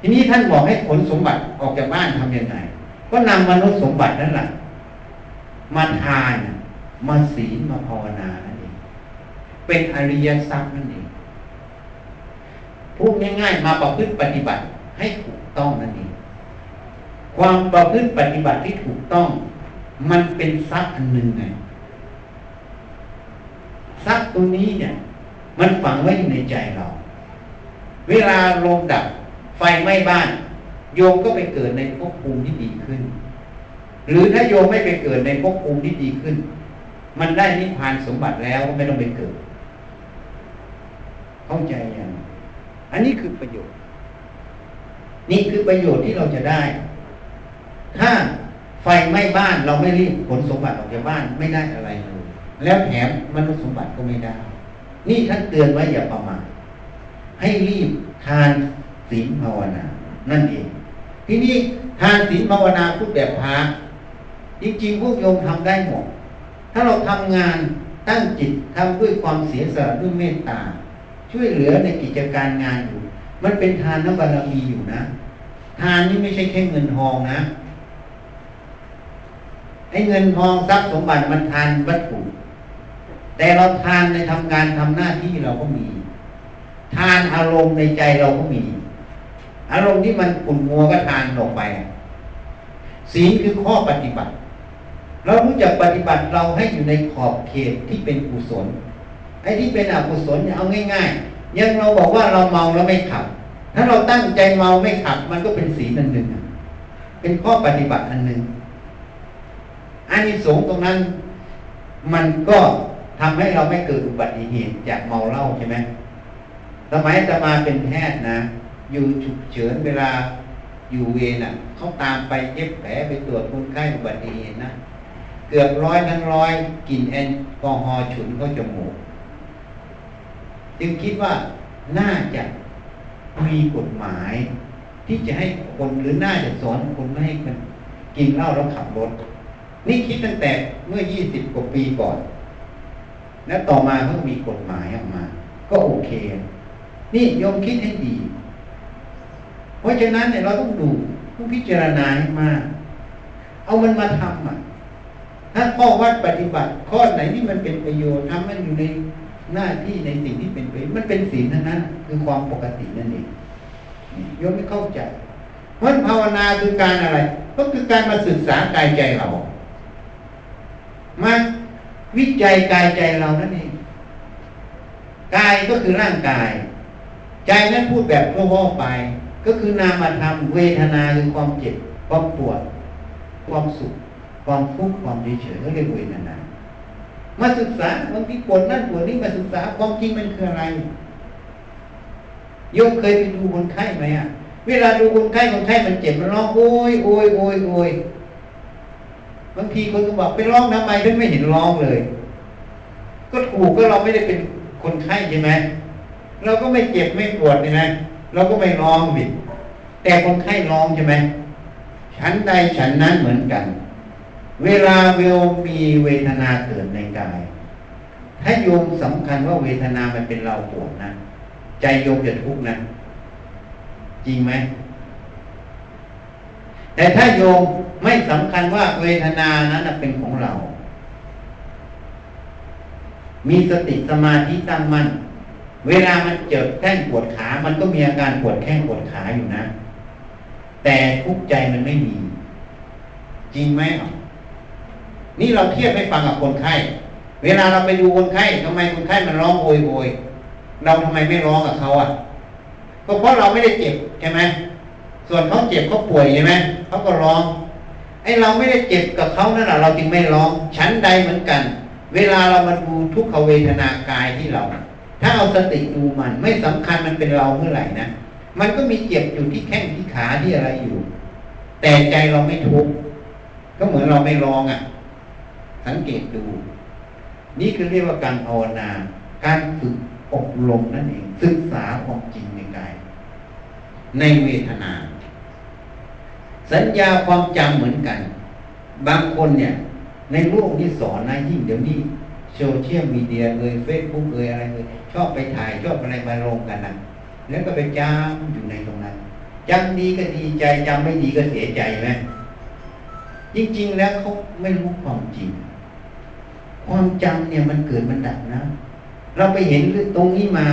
ทีนี้ท่านบอกให้ขนสมบัติออกจากบ้านทำยังไง ก็นำมนุษย์สมบัตินั่นแหละมาทาน มาศีลมาภาวนานั่นเองเป็นอริยทรัพย์นั่นเองพูดง่ายๆ มาประพฤติปฏิบัติให้ถูกต้องนั่นเองความประพฤติปฏิบัติที่ถูกต้อง มันเป็นทรัพย์อันหนึ่งไงทรัพย์ตรงนี้เนี่ย มันฝังไว้อยู่ในใจเรา เวลาลมดับไฟไหม้บ้าน โยมก็ไปเกิดในภพภูมิที่ดีขึ้น หรือถ้าโยมไม่ไปเกิดในภพภูมิที่ดีขึ้น มันได้นิพพานสมบัติแล้วก็ไม่ต้องไปเกิด เข้าใจยังอันนี้คือประโยชน์ นี่คือประโยชน์ที่เราจะได้ ถ้าไฟไหม้บ้านเราไม่รีบขนสมบัติออกจากบ้านไม่ได้อะไรเลยแล้วแถมมนุษย์สมบัติก็ไม่ได้ นี่ท่านเตือนไว้อย่าประมาทให้รีบทานศีลภาวนา นั่นเอง ทีนี้ทานศีลภาวนาพูดแบบพระจริงๆพวกโยมทำได้หมด ถ้าเราทำงานตั้งจิตทำด้วยความเสียสละด้วยเมตตา ช่วยเหลือในกิจการงานอยู่ มันเป็นทานน้ำบารมีอยู่นะ ทานนี่ไม่ใช่แค่เงินทองนะไอ้เงินทองทรัพย์สมบัติมันทานวัตถุแต่เราทานในทำงานทำหน้าที่เราก็มี ทานอารมณ์ในใจเราก็มี อารมณ์ที่มันขุ่นมัวก็ทานลงไปศีลคือข้อปฏิบัติ เรารู้จักปฏิบัติเราให้อยู่ในขอบเขตที่เป็นกุศลไอ้ที่เป็นอกุศลเอาง่ายๆยังเราบอกว่าเราเมาแล้วไม่ขับ ถ้าเราตั้งใจเมาไม่ขับ มันก็เป็นศีลอันหนึ่งเป็นข้อปฏิบัติอันหนึ่งอานิสงส์ตรงนั้น มันก็ทำให้เราไม่เกิดอุบัติเหตุจากเมาเหล้าใช่ไหมสมัยจะมาเป็นแพทย์นะ อยู่ฉุกเฉินเวลาอยู่เวรอะเขาตามไปเย็บแผลไปตรวจคนไข้อุบัติเหตุนะ เกือบร้อยทั้งร้อยกลิ่นแอลกอฮอล์ฉุนเข้าจมูก จึงคิดว่าน่าจะมีกฎหมาย ที่จะให้คนหรือน่าจะสอนคนไม่ให้มันกินเหล้าแล้วขับรถ นี่คิดตั้งแต่เมื่อยี่สิบกว่าปีก่อน แล้วต่อมาเพิ่งมีกฎหมายออกมา ก็โอเค นี่ยมคิดให้ดี เพราะฉะนั้นเนี่ยเราต้องดูต้องพิจารณาให้มาก เอามันมาทำอะ ถ้าข้อวัดปฏิบัติ ข้อไหนที่มันเป็นประโยชน์ทำมันอยู่ในหน้าที่ในสิ่งที่เป็นประโยชน์มันเป็นศีลทั้งนั้นคือความปกตินั่นเองโยมไม่เข้าใจเพราะภาวนาคือการอะไร ก็คือการมาศึกษากายใจเรา มาวิจัยกายใจเรานั่นเองกายก็คือร่างกาย ใจนั้นพูดแบบทั่ๆไป ก็คือนามธรรมเวทนาคือความเจ็บความปวด ความสุข ความทุกข์ความเฉยๆก็เรียกเวทนามาศึกษาบางทีปวดนั่นปวดนี่มาศึกษาความจริงมันคืออะไรโยมเคยไปดูคนไข้ไหมอะ เวลาดูคนไข้คนไข้มันเจ็บมันร้องโอยโอยโอยโอยบางทีคนก็บอกไปร้องทำไมถึงไม่เห็นร้องเลย ก็ถูกก็เราไม่ได้เป็นคนไข้ใช่ไหมเราก็ไม่เจ็บไม่ปวดใช่ไหมเราก็ไม่ร้องบิดแต่คนไข้ร้องใช่ไหมฉันใดฉันนั้นเหมือนกัน เวลาเวลมีเวทนาเกิดในกาย ถ้าโยมสำคัญว่าเวทนามันเป็นเราปวดนะ ใจโยมจะทุกข์นะ จริงไหม แต่ถ้าโยมไม่สำคัญว่าเวทนานั้นเป็นของเรา มีสติสมาธิตั้งมั่น เวลามันเจ็บแข้งปวดขา มันก็มีอาการปวดแข้งปวดขาอยู่นะ แต่ทุกข์ใจมันไม่มี จริงไหม นี่เราเทียบให้ฟังกับคนไข้ เวลาเราไปดูคนไข้ทำไมคนไข้มันร้องโวยโวยเราทำไมไม่ร้องกับเขาอะ ก็เพราะเราไม่ได้เจ็บใช่ไหมส่วนเขาเจ็บเขาป่วยใช่ไหมเขาก็ร้องไอ้เราไม่ได้เจ็บกับเขานั่นแหละเราจึงไม่ร้องชั้นใดเหมือนกัน เวลาเรามาดูทุกขเวทนากายที่เรา ถ้าเอาสติดูมันไม่สำคัญมันเป็นเราเมื่อไหร่นะมันก็มีเจ็บอยู่ที่แข้งที่ขาที่อะไรอยู่ แต่ใจเราไม่ทุกข์ก็เหมือนเราไม่ร้องอะ สังเกตดู นี่คือเรียกว่าการภาวนา การฝึกอบรมนั่นเอง ศึกษาความจริงในกาย ในเวทนา สัญญาความจำเหมือนกัน บางคนเนี่ย ในโลกที่สอนนะยิ่งเดี๋ยวนี้ social media เอ่ยเฟซบุ๊กเอ่ยอะไรเอ่ยชอบไปถ่ายชอบอะไรมาลงกันนะแล้วก็ไปจำอยู่ในตรงนั้นจำดีก็ดีใจจำไม่ดีก็เสียใจไหมจริงๆแล้วเขาไม่รู้ความจริง ความจำเนี่ยมันเกิดมันดับนะ เราไปเห็นตรงนี้มา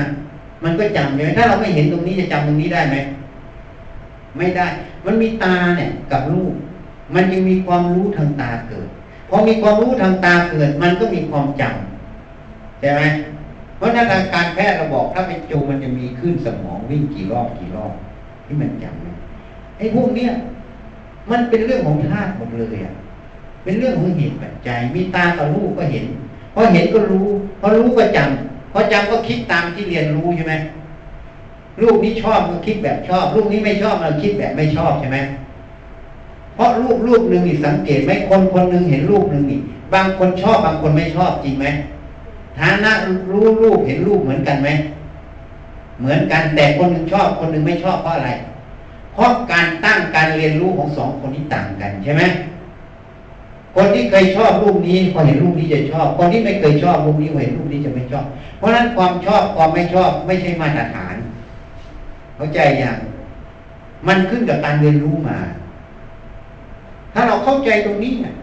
มันก็จำใช่ไหมถ้าเราไม่เห็นตรงนี้จะจำตรงนี้ได้ไหมไม่ได้ มันมีตาเนี่ยกับรูป มันยังมีความรู้ทางตาเกิดพอมีความรู้ทางตาเกิด มันก็มีความจำใช่ไหมเพราะนั้นทางการแพทย์เราบอกถ้าเป็นจูมันจะมีขึ้นสมองวิ่งกี่รอบกี่รอบที่มันจำไอ้พวกเนี้ยมันเป็นเรื่องของธาตุหมดเลยอะ เป็นเรื่องของเหตุปัจจัย มีตากับรูปก็เห็นพอเห็นก็รู้พอรู้ก็จำพอจำก็คิดตามที่เรียนรู้ใช่ไหมรูปนี้ชอบมันคิดแบบชอบ รูปนี้ไม่ชอบมันคิดแบบไม่ชอบใช่ไหมเพราะรูปรูปหนึ่งอีกสังเกตไหมคนคนหนึ่งเห็นรูปหนึ่งนี่บางคนชอบบางคนไม่ชอบจริงไหมฐานะรู้รูปเห็นรูปเหมือนกันไหมเหมือนกันแต่คนหนึ่งชอบ คนหนึ่งไม่ชอบเพราะอะไร เพราะการตั้งการเรียนรู้ของสองคนนี้ต่างกันใช่ไหม คนที่เคยชอบรูปนี้พอเห็นรูปนี้จะชอบ คนที่ไม่เคยชอบรูปนี้พอเห็นรูปนี้จะไม่ชอบ เพราะฉะนั้นความชอบความไม่ชอบไม่ใช่มาตรฐาน เข้าใจอย่างมันขึ้นกับการเรียนรู้มา ถ้าเราเข้าใจตรงนี้เนี่ย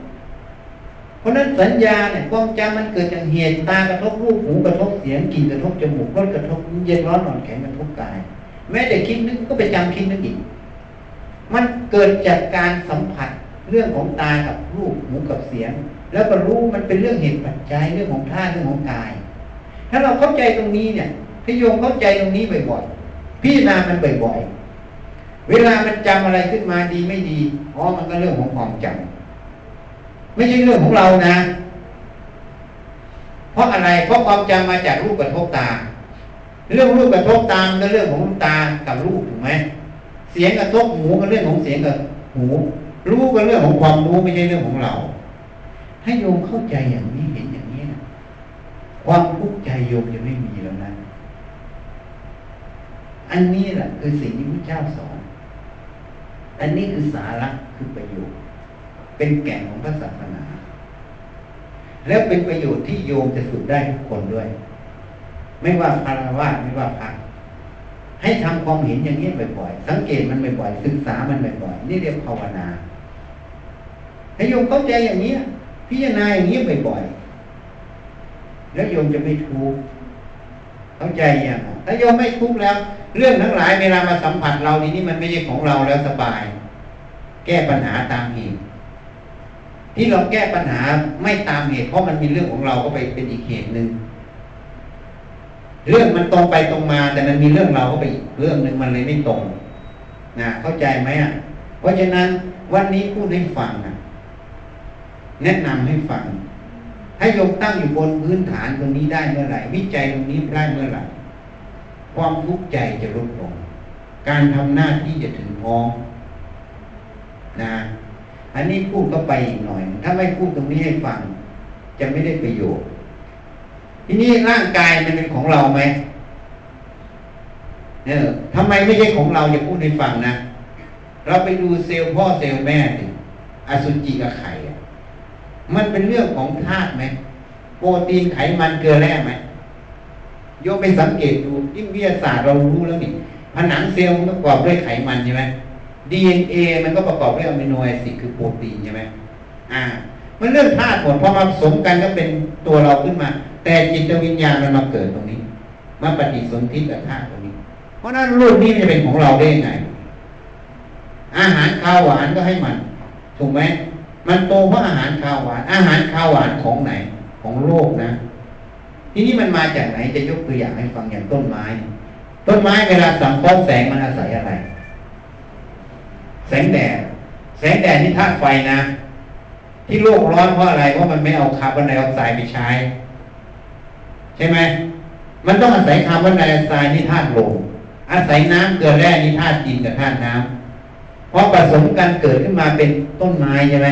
เพราะนั้นสัญญาเนี่ยความจำมันเกิดจากเหตุตากระทบรูปหูกระทบเสียงกลิ่นกระทบจมูกรสกระทบเย็นร้อนอ่อนแข็งกระทบกาย แม้แต่คิดนึกก็ไปจำคิดนึกอีก มันเกิดจากการสัมผัส เรื่องของตากับรูปหูกับเสียง แล้วก็รู้มันเป็นเรื่องเหตุปัจจัยเรื่องของธาตุเรื่องของกาย ถ้าเราเข้าใจตรงนี้เนี่ยพี่โยมเข้าใจตรงนี้บ่อยๆพี่นามันบ่อยๆเวลามันจำอะไรขึ้นมาดีไม่ดีอ๋อมันก็เรื่องของความจำไม่ใช่เรื่องของเรานะ เพราะอะไรเพราะความจำมาจากรูปกระทบตา เรื่องรูปกระทบตามันก็เรื่องของตากับรูปถูกไหมเสียงกระทบหูก็เรื่องของเสียงกับหู รู้ก็เรื่องของความรู้ไม่ใช่เรื่องของเราให้โยมเข้าใจอย่างนี้เห็นอย่างนี้นะความทุกข์ใจโยมจะไม่มีแล้วนะอันนี้แหละคือสิ่งที่พระเจ้าสอนอันนี้คือสาระคือประโยชน์เป็นแก่นของพระศาสนา แล้วเป็นประโยชน์ที่โยมจะฝึกได้ทุกคนด้วย ไม่ว่าพารวาไม่ว่าพระให้ทำความเห็นอย่างนี้บ่อยๆสังเกตมันบ่อยๆศึกษามันบ่อยๆนี่เรียกภาวนา ให้โยมเข้าใจอย่างนี้พิจารณาอย่างนี้บ่อยๆแล้วโยมจะไม่ทุกข์เข้าใจอย่างถ้าโยมไม่ทุกข์แล้ว เรื่องทั้งหลายเวลามาสัมผัสเรานี่นี่มันไม่ใช่ของเราแล้วสบาย แก้ปัญหาตามเหตุที่เราแก้ปัญหาไม่ตามเหตุเพราะมันมีเรื่องของเราก็ไปเป็นอีกเหตุหนึ่งเรื่องมันตรงไปตรงมา แต่มันมีเรื่องเราก็ไปอีกเรื่องหนึ่งมันเลยไม่ตรงนะเข้าใจไหมอะ เพราะฉะนั้นวันนี้พูดให้ฟังนะ แนะนำให้ฟัง ให้ยกตั้งอยู่บนพื้นฐานตรงนี้ได้เมื่อไหร่ วิจัยตรงนี้ได้เมื่อไหร่ ความทุกข์ใจจะลดลง การทำหน้าที่จะถึงพร้อมนะอันนี้พูดก็ไปอีกหน่อย ถ้าไม่พูดตรงนี้ให้ฟัง จะไม่ได้ประโยชน์ ทีนี้ร่างกายมันเป็นของเราไหมเนี่ยทำไมไม่ใช่ของเราอย่าพูดให้ฟังนะ เราไปดูเซลล์พ่อเซลล์แม่ดิอสุจิกับไข่ มันเป็นเรื่องของธาตุไหมโปรตีนไขมันเกลือแร่ไหมโยไปสังเกตดูยิ่งวิทยาศาสตร์เรารู้แล้วนี่ผนังเซลล์มันประกอบด้วยไขมันใช่ไหม DNA มันก็ประกอบด้วยอะมิโนแอซิดคือโปรตีนใช่ไหมอ่า มันเรื่องธาตุหมดพอมาผสมกันก็เป็นตัวเราขึ้นมา แต่จิตวิญญาณมันมาเกิดตรงนี้มาปฏิสนธิกับธาตุตรงนี้ เพราะนั้นรูปนี้จะเป็นของเราได้ยังไง อาหารข้าวหวานก็ให้มันถูกไหม มันโตเพราะอาหารข้าวหวาน อาหารข้าวหวานของไหน ของโลกนะ ทีนี้มันมาจากไหนจะยกตัวอย่างให้ฟังอย่างต้นไม้ ต้นไม้เวลาสังเคราะห์แสงมันอาศัยอะไร แสงแดด แสงแดดนี่ธาตุไฟนะ ที่โลกร้อนเพราะอะไร เพราะมันไม่เอาคาร์บอนไดออกไซด์ไปใช้ ใช่ไหม มันต้องอาศัยคาร์บอนไดออกไซด์นี่ธาตุลมอาศัยน้ำเกลือแร่นี่ธาตุดินกับธาตุน้ำ พอผสมกันเกิดขึ้นมาเป็นต้นไม้ใช่ไหม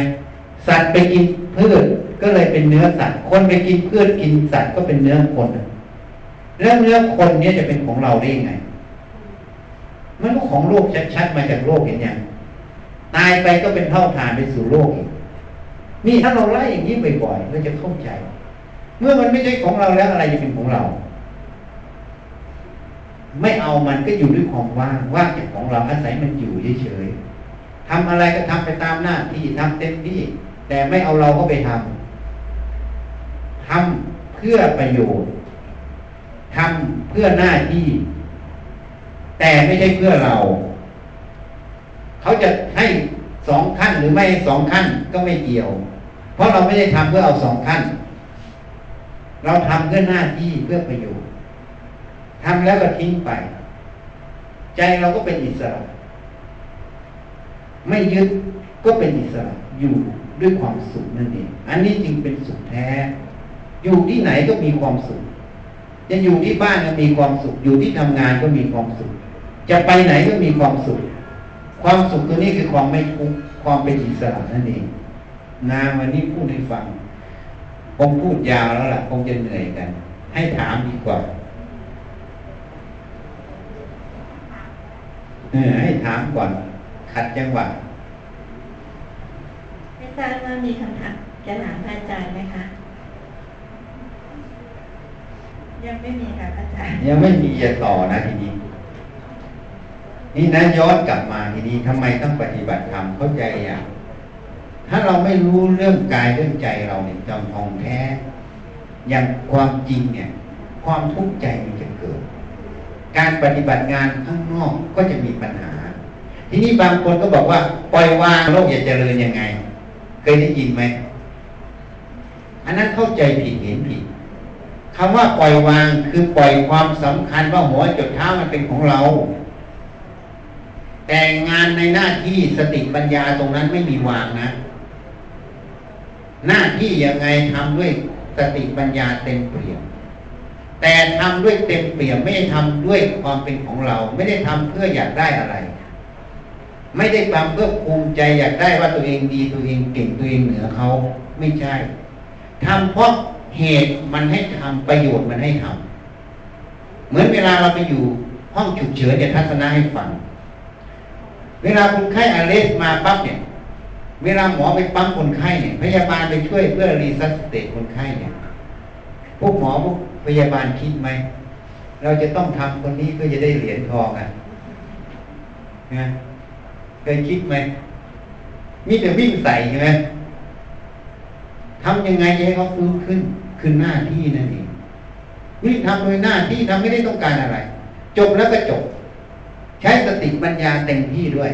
สัตว์ไปกินพืชก็เลยเป็นเนื้อสัตว์ คนไปกินพืชกินสัตว์ก็เป็นเนื้อคนแล้วเนื้อคนเนี้ยจะเป็นของเราได้ยังไง มันก็ของโลกชัดๆมาจากโลกเห็นยังตายไปก็เป็นเท่าฐานไปสู่โลกอีกนี่ถ้าเราไล่อย่างนี้บ่อยๆเราจะเข้าใจ เมื่อมันไม่ใช่ของเราแล้วอะไรจะเป็นของเรา ไม่เอามันก็อยู่ด้วยความว่างว่างจากของเราอาศัยมันอยู่เฉยๆทำอะไรก็ทำไปตามหน้าที่ทำเต็มที่ แต่ไม่เอาเราก็ไปทำทำเพื่อประโยชน์ทำเพื่อหน้าที่ แต่ไม่ใช่เพื่อเรา เขาจะให้สองขั้นหรือไม่สองขั้นก็ไม่เกี่ยว เพราะเราไม่ได้ทำเพื่อเอาสองขั้น เราทำเพื่อหน้าที่เพื่อประโยชน์ ทำแล้วก็ทิ้งไป ใจเราก็เป็นอิสระ ไม่ยึดก็เป็นอิสระอยู่ด้วยความสุขนั่นเอง อันนี้จึงเป็นสุขแท้ อยู่ที่ไหนก็มีความสุข จะอยู่ที่บ้านก็มีความสุข อยู่ที่ทำงานก็มีความสุข จะไปไหนก็มีความสุข ความสุขตัวนี้คือความไม่ทุกข์ความเป็นอิสระนั่นเองนาวันนี้พูดให้ฟังผมพูดยาวแล้วล่ะคงจะเหนื่อยกัน ให้ถามดีกว่าเออ ให้ถามก่อน ขัดจังหวะไม่ทราบว่ามีคำถามจะถามพระอาจารย์ไหมคะ ยังไม่มีค่ะพระอาจารย์ ยังไม่มีจะต่อนะทีนี้ นี่นะย้อนกลับมาทีนี้ทำไมต้องปฏิบัติธรรมเข้าใจอย่างถ้าเราไม่รู้เรื่องกายเรื่องใจเราเนี่ยจำทองแท้ อย่างความจริงเนี่ย ความทุกข์ใจมันจะเกิด การปฏิบัติงานข้างนอกก็จะมีปัญหา ทีนี้บางคนก็บอกว่าปล่อยวางโลกอย่าเจริญยังไง เคยได้ยินไหมอันนั้นเข้าใจผิดเห็นผิดคำว่าปล่อยวางคือปล่อยความสำคัญว่าหัวจุดเท้ามันเป็นของเรา แต่งานในหน้าที่สติปัญญาตรงนั้นไม่มีวางนะ หน้าที่ยังไงทำด้วยสติปัญญาเต็มเปี่ยม แต่ทำด้วยเต็มเปี่ยมไม่ได้ทำด้วยความเป็นของเรา ไม่ได้ทำเพื่ออยากได้อะไร ไม่ได้ทำเพื่อภูมิใจอยากได้ว่าตัวเองดีตัวเองเก่งตัวเองเหนือเขาไม่ใช่ทำเพราะเหตุมันให้ทำประโยชน์มันให้ทำเหมือนเวลาเราไปอยู่ห้องฉุกเฉินเนี่ยทัศนะให้ฟัง เวลาคนไข้อาเลสมาปั๊บเนี่ย เวลาหมอไปปั๊มคนไข้เนี่ย พยาบาลไปช่วยเพื่อรีซัสเตตคนไข้เนี่ย พวกหมอพวกพยาบาลคิดไหม เราจะต้องทำคนนี้เพื่อจะได้เหรียญทองอะนะเคยคิดไหมมีแต่วิ่งใส่ใช่ไหมทำยังไงให้เขาฟื้นขึ้น คือหน้าที่นั่นเองวิ่งทำโดยหน้าที่ทำไม่ได้ต้องการอะไร จบแล้วก็จบ ใช้สติปัญญาเต็มที่ด้วย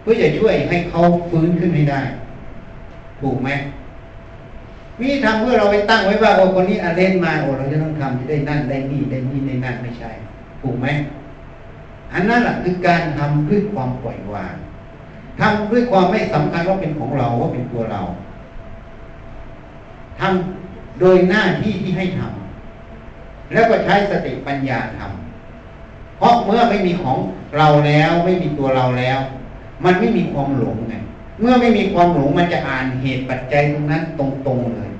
เพื่อจะช่วยให้เขาฟื้นขึ้นให้ได้ ถูกไหม วิธีทำเพื่อเราไปตั้งไว้ว่าโอ้คนนี้อาเลนมาโอ้เราจะต้องทำจะได้นั่นได้นี่ได้นี่ได้นั่นไม่ใช่ถูกไหมอันนั้นแหละคือการทำด้วยความปล่อยวางทำด้วยความไม่สำคัญว่าเป็นของเราว่าเป็นตัวเราทำโดยหน้าที่ที่ให้ทำแล้วก็ใช้สติปัญญาทำเพราะเมื่อไม่มีของเราแล้ว ไม่มีตัวเราแล้ว มันไม่มีความหลงไง เมื่อไม่มีความหลงมันจะอ่านเหตุปัจจัยตรงนั้นตรงๆเลย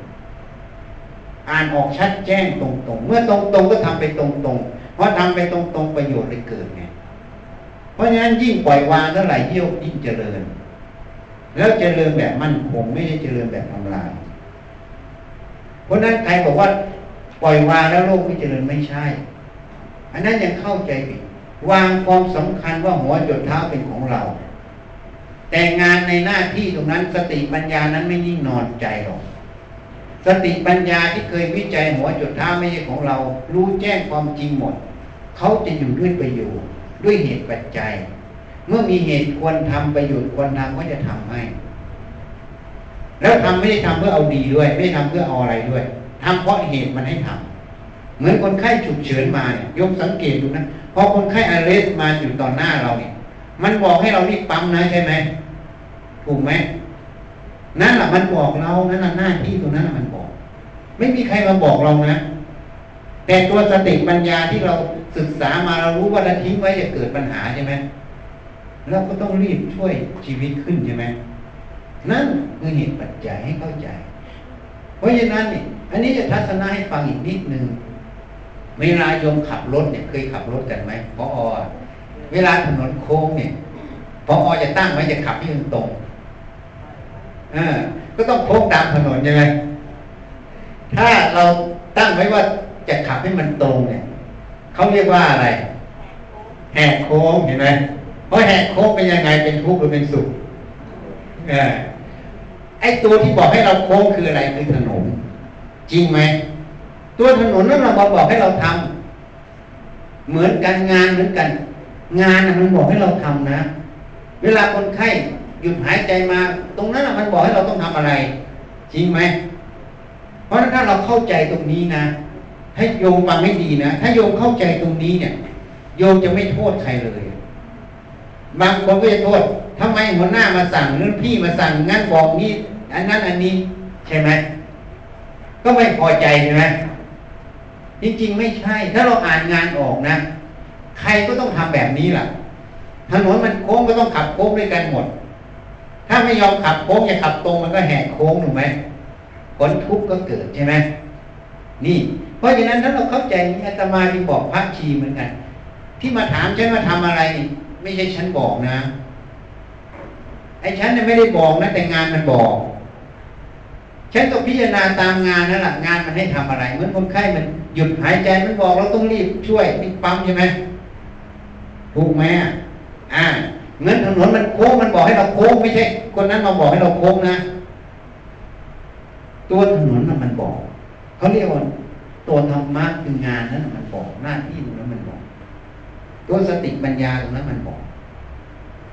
อ่านออกชัดแจ้งตรงๆ เมื่อตรงๆก็ทำไปตรงๆ เพราะทำไปตรงๆประโยชน์เลยเกิดไงเพราะฉะนั้นยิ่งปล่อยวางเท่าไหร่ยิ่งยิ่งเจริญ แล้วเจริญแบบมั่นคงไม่ได้เจริญแบบทำลาย เพราะนั้นใครบอกว่าปล่อยวางแล้วโลกไม่เจริญไม่ใช่ อันนั้นยังเข้าใจผิดวางความสำคัญว่าหัวจดเท้าเป็นของเรา แต่งานในหน้าที่ตรงนั้นสติปัญญานั้นไม่นิ่งนอนใจหรอก สติปัญญาที่เคยวิจัยหัวจุดท้าไม่ใช่ของเรา รู้แจ้งความจริงหมด เขาจะอยู่ด้วยประโยชน์ด้วยเหตุปัจจัย เมื่อมีเหตุควรทำประโยชน์ควรทำก็จะทำให้ แล้วทำไม่ได้ทำเพื่อเอาดีด้วย ไม่ได้ทำเพื่อเอาอะไรด้วยทำเพราะเหตุมันให้ทำเหมือนคนไข้ฉุกเฉินมาเนี่ยยกสังเกตดูนะพอคนไข้อเลสมาอยู่ต่อหน้าเราเนี่ยมันบอกให้เรารีบปั๊มนะใช่ไหม ถูกไหมนั่นแหละมันบอกเรานั่นแหละหน้าที่ตรงนั้นมันบอก ไม่มีใครมาบอกเรานะแต่ตัวสติปัญญาที่เราศึกษามาเรารู้ว่าเราทิ้งไว้จะเกิดปัญหาใช่ไหมเราก็ต้องรีบช่วยชีวิตขึ้นใช่ไหมนั่นคือเหตุปัจจัยให้เข้าใจ เพราะฉะนั้นนี่อันนี้จะทัศนะให้ฟังอีกนิดนึงเวลาโยมขับรถเนี่ยเคยขับรถกันไหมพออเวลาถนนโค้งเนี่ยพออจะตั้งไว้จะขับให้มันตรง ก็ต้องโค้งตามถนนใช่ไหมถ้าเราตั้งไว้ว่าจะขับให้มันตรงเนี่ยเขาเรียกว่าอะไร แหกโค้งเห็นไหมเพราะแหกโค้งเป็นยังไงเป็นทุกข์หรือเป็นสุขอไอ้ตัวที่บอกให้เราโค้งคืออะไรคือถนน จริงไหมตัวถนนนั่นเราบอกให้เราทำเหมือนกันงานเหมือนกัน งานมันบอกให้เราทำนะ เวลาคนไข้ หยุดหายใจมา ตรงนั้นมันบอกให้เราต้องทำอะไร จริงไหม เพราะงั้นถ้าเราเข้าใจตรงนี้นะ ให้โยมฟังให้ดีนะ ถ้าโยมเข้าใจตรงนี้เนี่ย โยมจะไม่โทษใครเลย บางคนก็จะโทษทำไมหัวหน้ามาสั่งหรือพี่มาสั่งงั้นบอกนี้ อันนั้นอันนี้ใช่ไหม ก็ไม่พอใจใช่ไหมจริงๆ ไม่ใช่ ถ้าเราอ่านงานออกนะ ใครก็ต้องทำแบบนี้ล่ะ ถนนมันโค้งก็ต้องขับโค้งด้วยกันหมด ถ้าไม่ยอมขับโค้งอย่าขับตรงมันก็แหกโค้งถูกไหมผลทุกข์ก็เกิดใช่ไหมนี่ เพราะฉะนั้นถ้าเราเข้าใจนี้อาตมาจึงบอกพระชีเหมือนกัน ที่มาถามฉันว่าทำอะไร ไม่ใช่ฉันบอกนะ ไอ้ฉันเนี่ยไม่ได้บอกนะ แต่งานมันบอก ฉันก็พิจารณาตามงานนั่นแหละงานมันให้ทำอะไร เหมือนคนไข้มันหยุดหายใจมันบอกเราต้องรีบช่วยรีบปั๊มใช่ไหมถูกไหมอะอ่า เงินถนนมันโค้งมันบอกให้เราโค้งไม่ใช่ คนนั้นมาบอกให้เราโค้งนะตัวถนนมันบอกเขาเรียกว่าตัวธรรมะคืองานนั้นมันบอกหน้าที่ตรงนั้นมันบอก ตัวสติปัญญาตรงนั้นมันบอก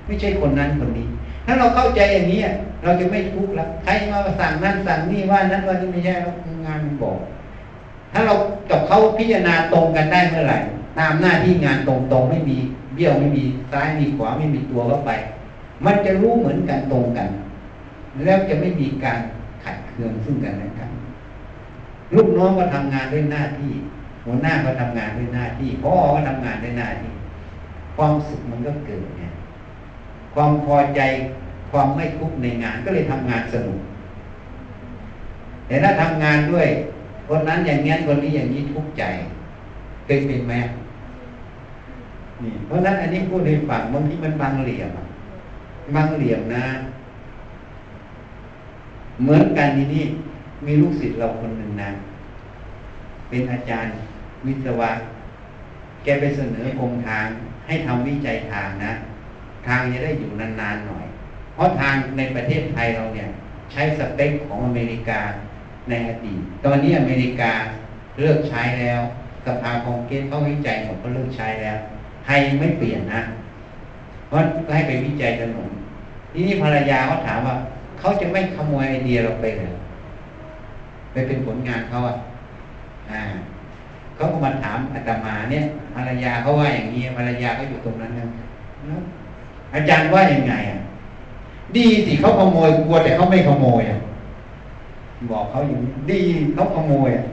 ไม่ใช่คนนั้นคนนี้ ถ้าเราเข้าใจอย่างนี้เราจะไม่ทุกข์ละใครมาสั่งนั่นสั่งนี่ว่านั้นว่านี่ไม่ใช่แล้วงานมันบอก ถ้าเรากับเขาพิจารณาตรงกันได้เมื่อไหร่ ตามหน้าที่งานตรงๆไม่มี บี้ยวไม่มีซ้ายมีขวาไม่มีตัวเข้าไป มันจะรู้เหมือนกันตรงกัน แล้วจะไม่มีการขัดเคืองซึ่งกันและกันลูกน้องก็ทำงานด้วยหน้าที่ หัวหน้าก็ทำงานด้วยหน้าที่พ่อก็ทำงานด้วยหน้าที่ ความสุขมันก็เกิดเนี่ย ความพอใจความไม่ทุกข์ในงานก็เลยทำงานสนุกแต่ถ้าทำงานด้วยคนนั้นอย่างงี้คนนี้อย่างนี้ทุกข์ใจเคยเป็นไหม นี่เพราะนั้นอันนี้พูดให้ฟังบางทีมันบางเหลี่ยมบางเหลี่ยมนะ เหมือนกันทีนี้มีลูกศิษย์เราคนหนึ่งนะเป็นอาจารย์วิศวะ แกไปเสนอโครงทางให้ทำวิจัยทางนะ ทางจะได้อยู่นานๆหน่อย เพราะทางในประเทศไทยเราเนี่ย ใช้สเปคของอเมริกาในอดีต ตอนนี้อเมริกาเลิกใช้แล้ว สภาคองเกรสเขาวิจัยหมดก็เลิกใช้แล้ว ไทยยังไม่เปลี่ยนนะ เพราะให้ไปวิจัยถนนทีนี้ภรรยาเขาถามว่า เขาจะไม่ขโมยไอเดียเราไปเลยไปเป็นผลงานเขาอะอ่าเขาก็มาถามอาตมาเนี่ยภรรยาเขาว่าอย่างนี้ภรรยาก็อยู่ตรงนั้นนะอาจารย์ว่ายังไงอะดีสิเขาขโมยกลัวแต่เขาไม่ขโมยอะบอกเขาอย่างนี้ดีเขาขโมยอะ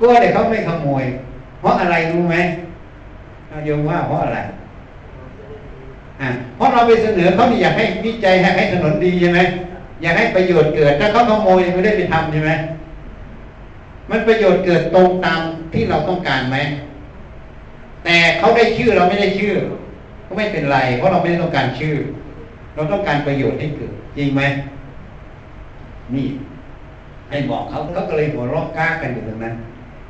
กลัวแต่เขาไม่ขโมย เพราะอะไรรู้ไหม โยมว่าเพราะอะไรอ่าเพราะเราไปเสนอเขานี่อยากให้วิจัยให้ให้ถนนดีใช่ไหมอยากให้ประโยชน์เกิดถ้าเขาขโมยไม่ได้ไปทำใช่ไหมมันประโยชน์เกิดตรงตามที่เราต้องการไหมแต่เขาได้ชื่อเราไม่ได้ชื่อ ก็ไม่เป็นไร เพราะเราไม่ได้ต้องการชื่อ เราต้องการประโยชน์ให้เกิด จริงไหมนี่ให้บอกเขาเขาก็เลยหัวเราะก้ากันอยู่ตรงนั้น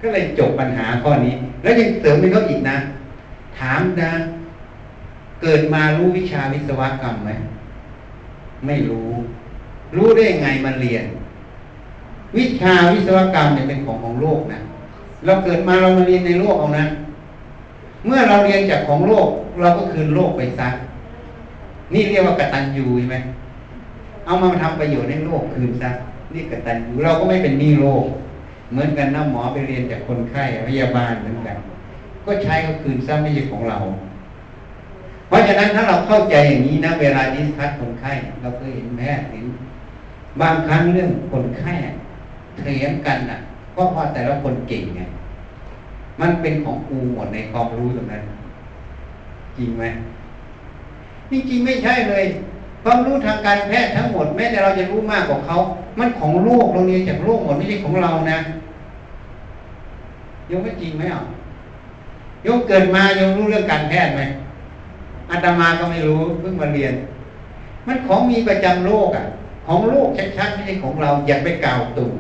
ก็เลยจบปัญหาข้อนี้ แล้วยังเสริมไปเขาอีกนะ ถามนะ เกิดมารู้วิชาวิศวกรรมไหม ไม่รู้ รู้ได้ไงมาเรียน วิชาวิศวกรรมเนี่ยเป็นของของโลกนะ เราเกิดมาเรามาเรียนในโลกเอานะ เมื่อเราเรียนจากของโลก เราก็คืนโลกไปซะ นี่เรียกว่ากตัญญูใช่ไหม เอามาทำประโยชน์ให้โลกคืนซะ นี่กตัญญูเราก็ไม่เป็นหนี้โลก เหมือนกันนะหมอไปเรียนจากคนไข้พยาบาลเหมือนกัน ก็ใช้ก็คืนซะไม่ใช่ของเรา เพราะฉะนั้นถ้าเราเข้าใจอย่างนี้นะ เวลาดิสคัสคนไข้ เราเคยเห็นแพทย์เห็นบางครั้งเรื่องคนไข้เถียงกันอะเพราะว่าแต่ละคนเก่งไงมันเป็นของกูหมดในความรู้ตรงนั้น จริงไหมจริงไม่ใช่เลยความรู้ทางการแพทย์ทั้งหมดแม้แต่เราจะรู้มากกว่าเขา มันของโลกเราเรียนจากโลกหมดไม่ใช่ของเรานะโยมไม่จริงไหมอะ โยมเกิดมาโยมรู้เรื่องการแพทย์ไหมอาตมาก็ไม่รู้เพิ่งมาเรียน มันของมีประจำโลกอะ ของโลกชัดๆไม่ใช่ของเราอย่าไปกล่าวตู่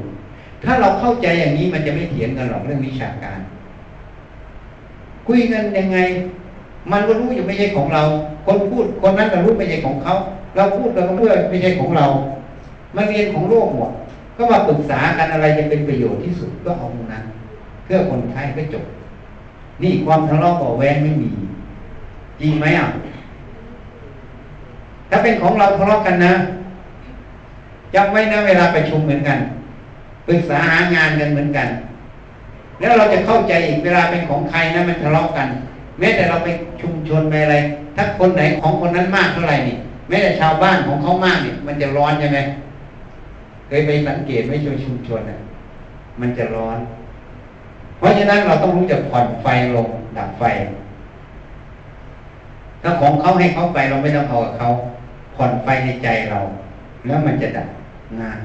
ถ้าเราเข้าใจอย่างนี้มันจะไม่เถียงกันหรอกเรื่องวิชาการ คุยกันยังไง มันก็รู้อยู่ไม่ใช่ของเรา คนพูดคนนั้นก็รู้ไม่ใช่ของเขาเราพูดเราก็เพื่อไม่ใช่ของเรา มันเรียนของโลกหมดก็มาปรึกษากันอะไรจะเป็นประโยชน์ที่สุดก็เอาตรงนั้น เพื่อคนไข้ก็จบ นี่ความทะเลาะเบาแวงไม่มี จริงไหมอะ ถ้าเป็นของเราทะเลาะกันนะจำไว้นะเวลาประชุมเหมือนกันปรึกษาหางานกันเหมือนกัน แล้วเราจะเข้าใจอีกเวลาเป็นของใครนะมันทะเลาะกัน แม้แต่เราไปชุมชนไปอะไร ถ้าคนไหนของคนนั้นมากเท่าไหร่นี่แม้แต่ชาวบ้านของเขามากเนี่ยมันจะร้อนยังไงเคยไปสังเกตไหมช่วยชุมชนอะ มันจะร้อน เพราะฉะนั้นเราต้องรู้จักผ่อนไฟลงดับไฟ ถ้าของเขาให้เขาไปเราไม่ต้องเอากับเขาผ่อนไฟในใจเรา แล้วมันจะดับงาน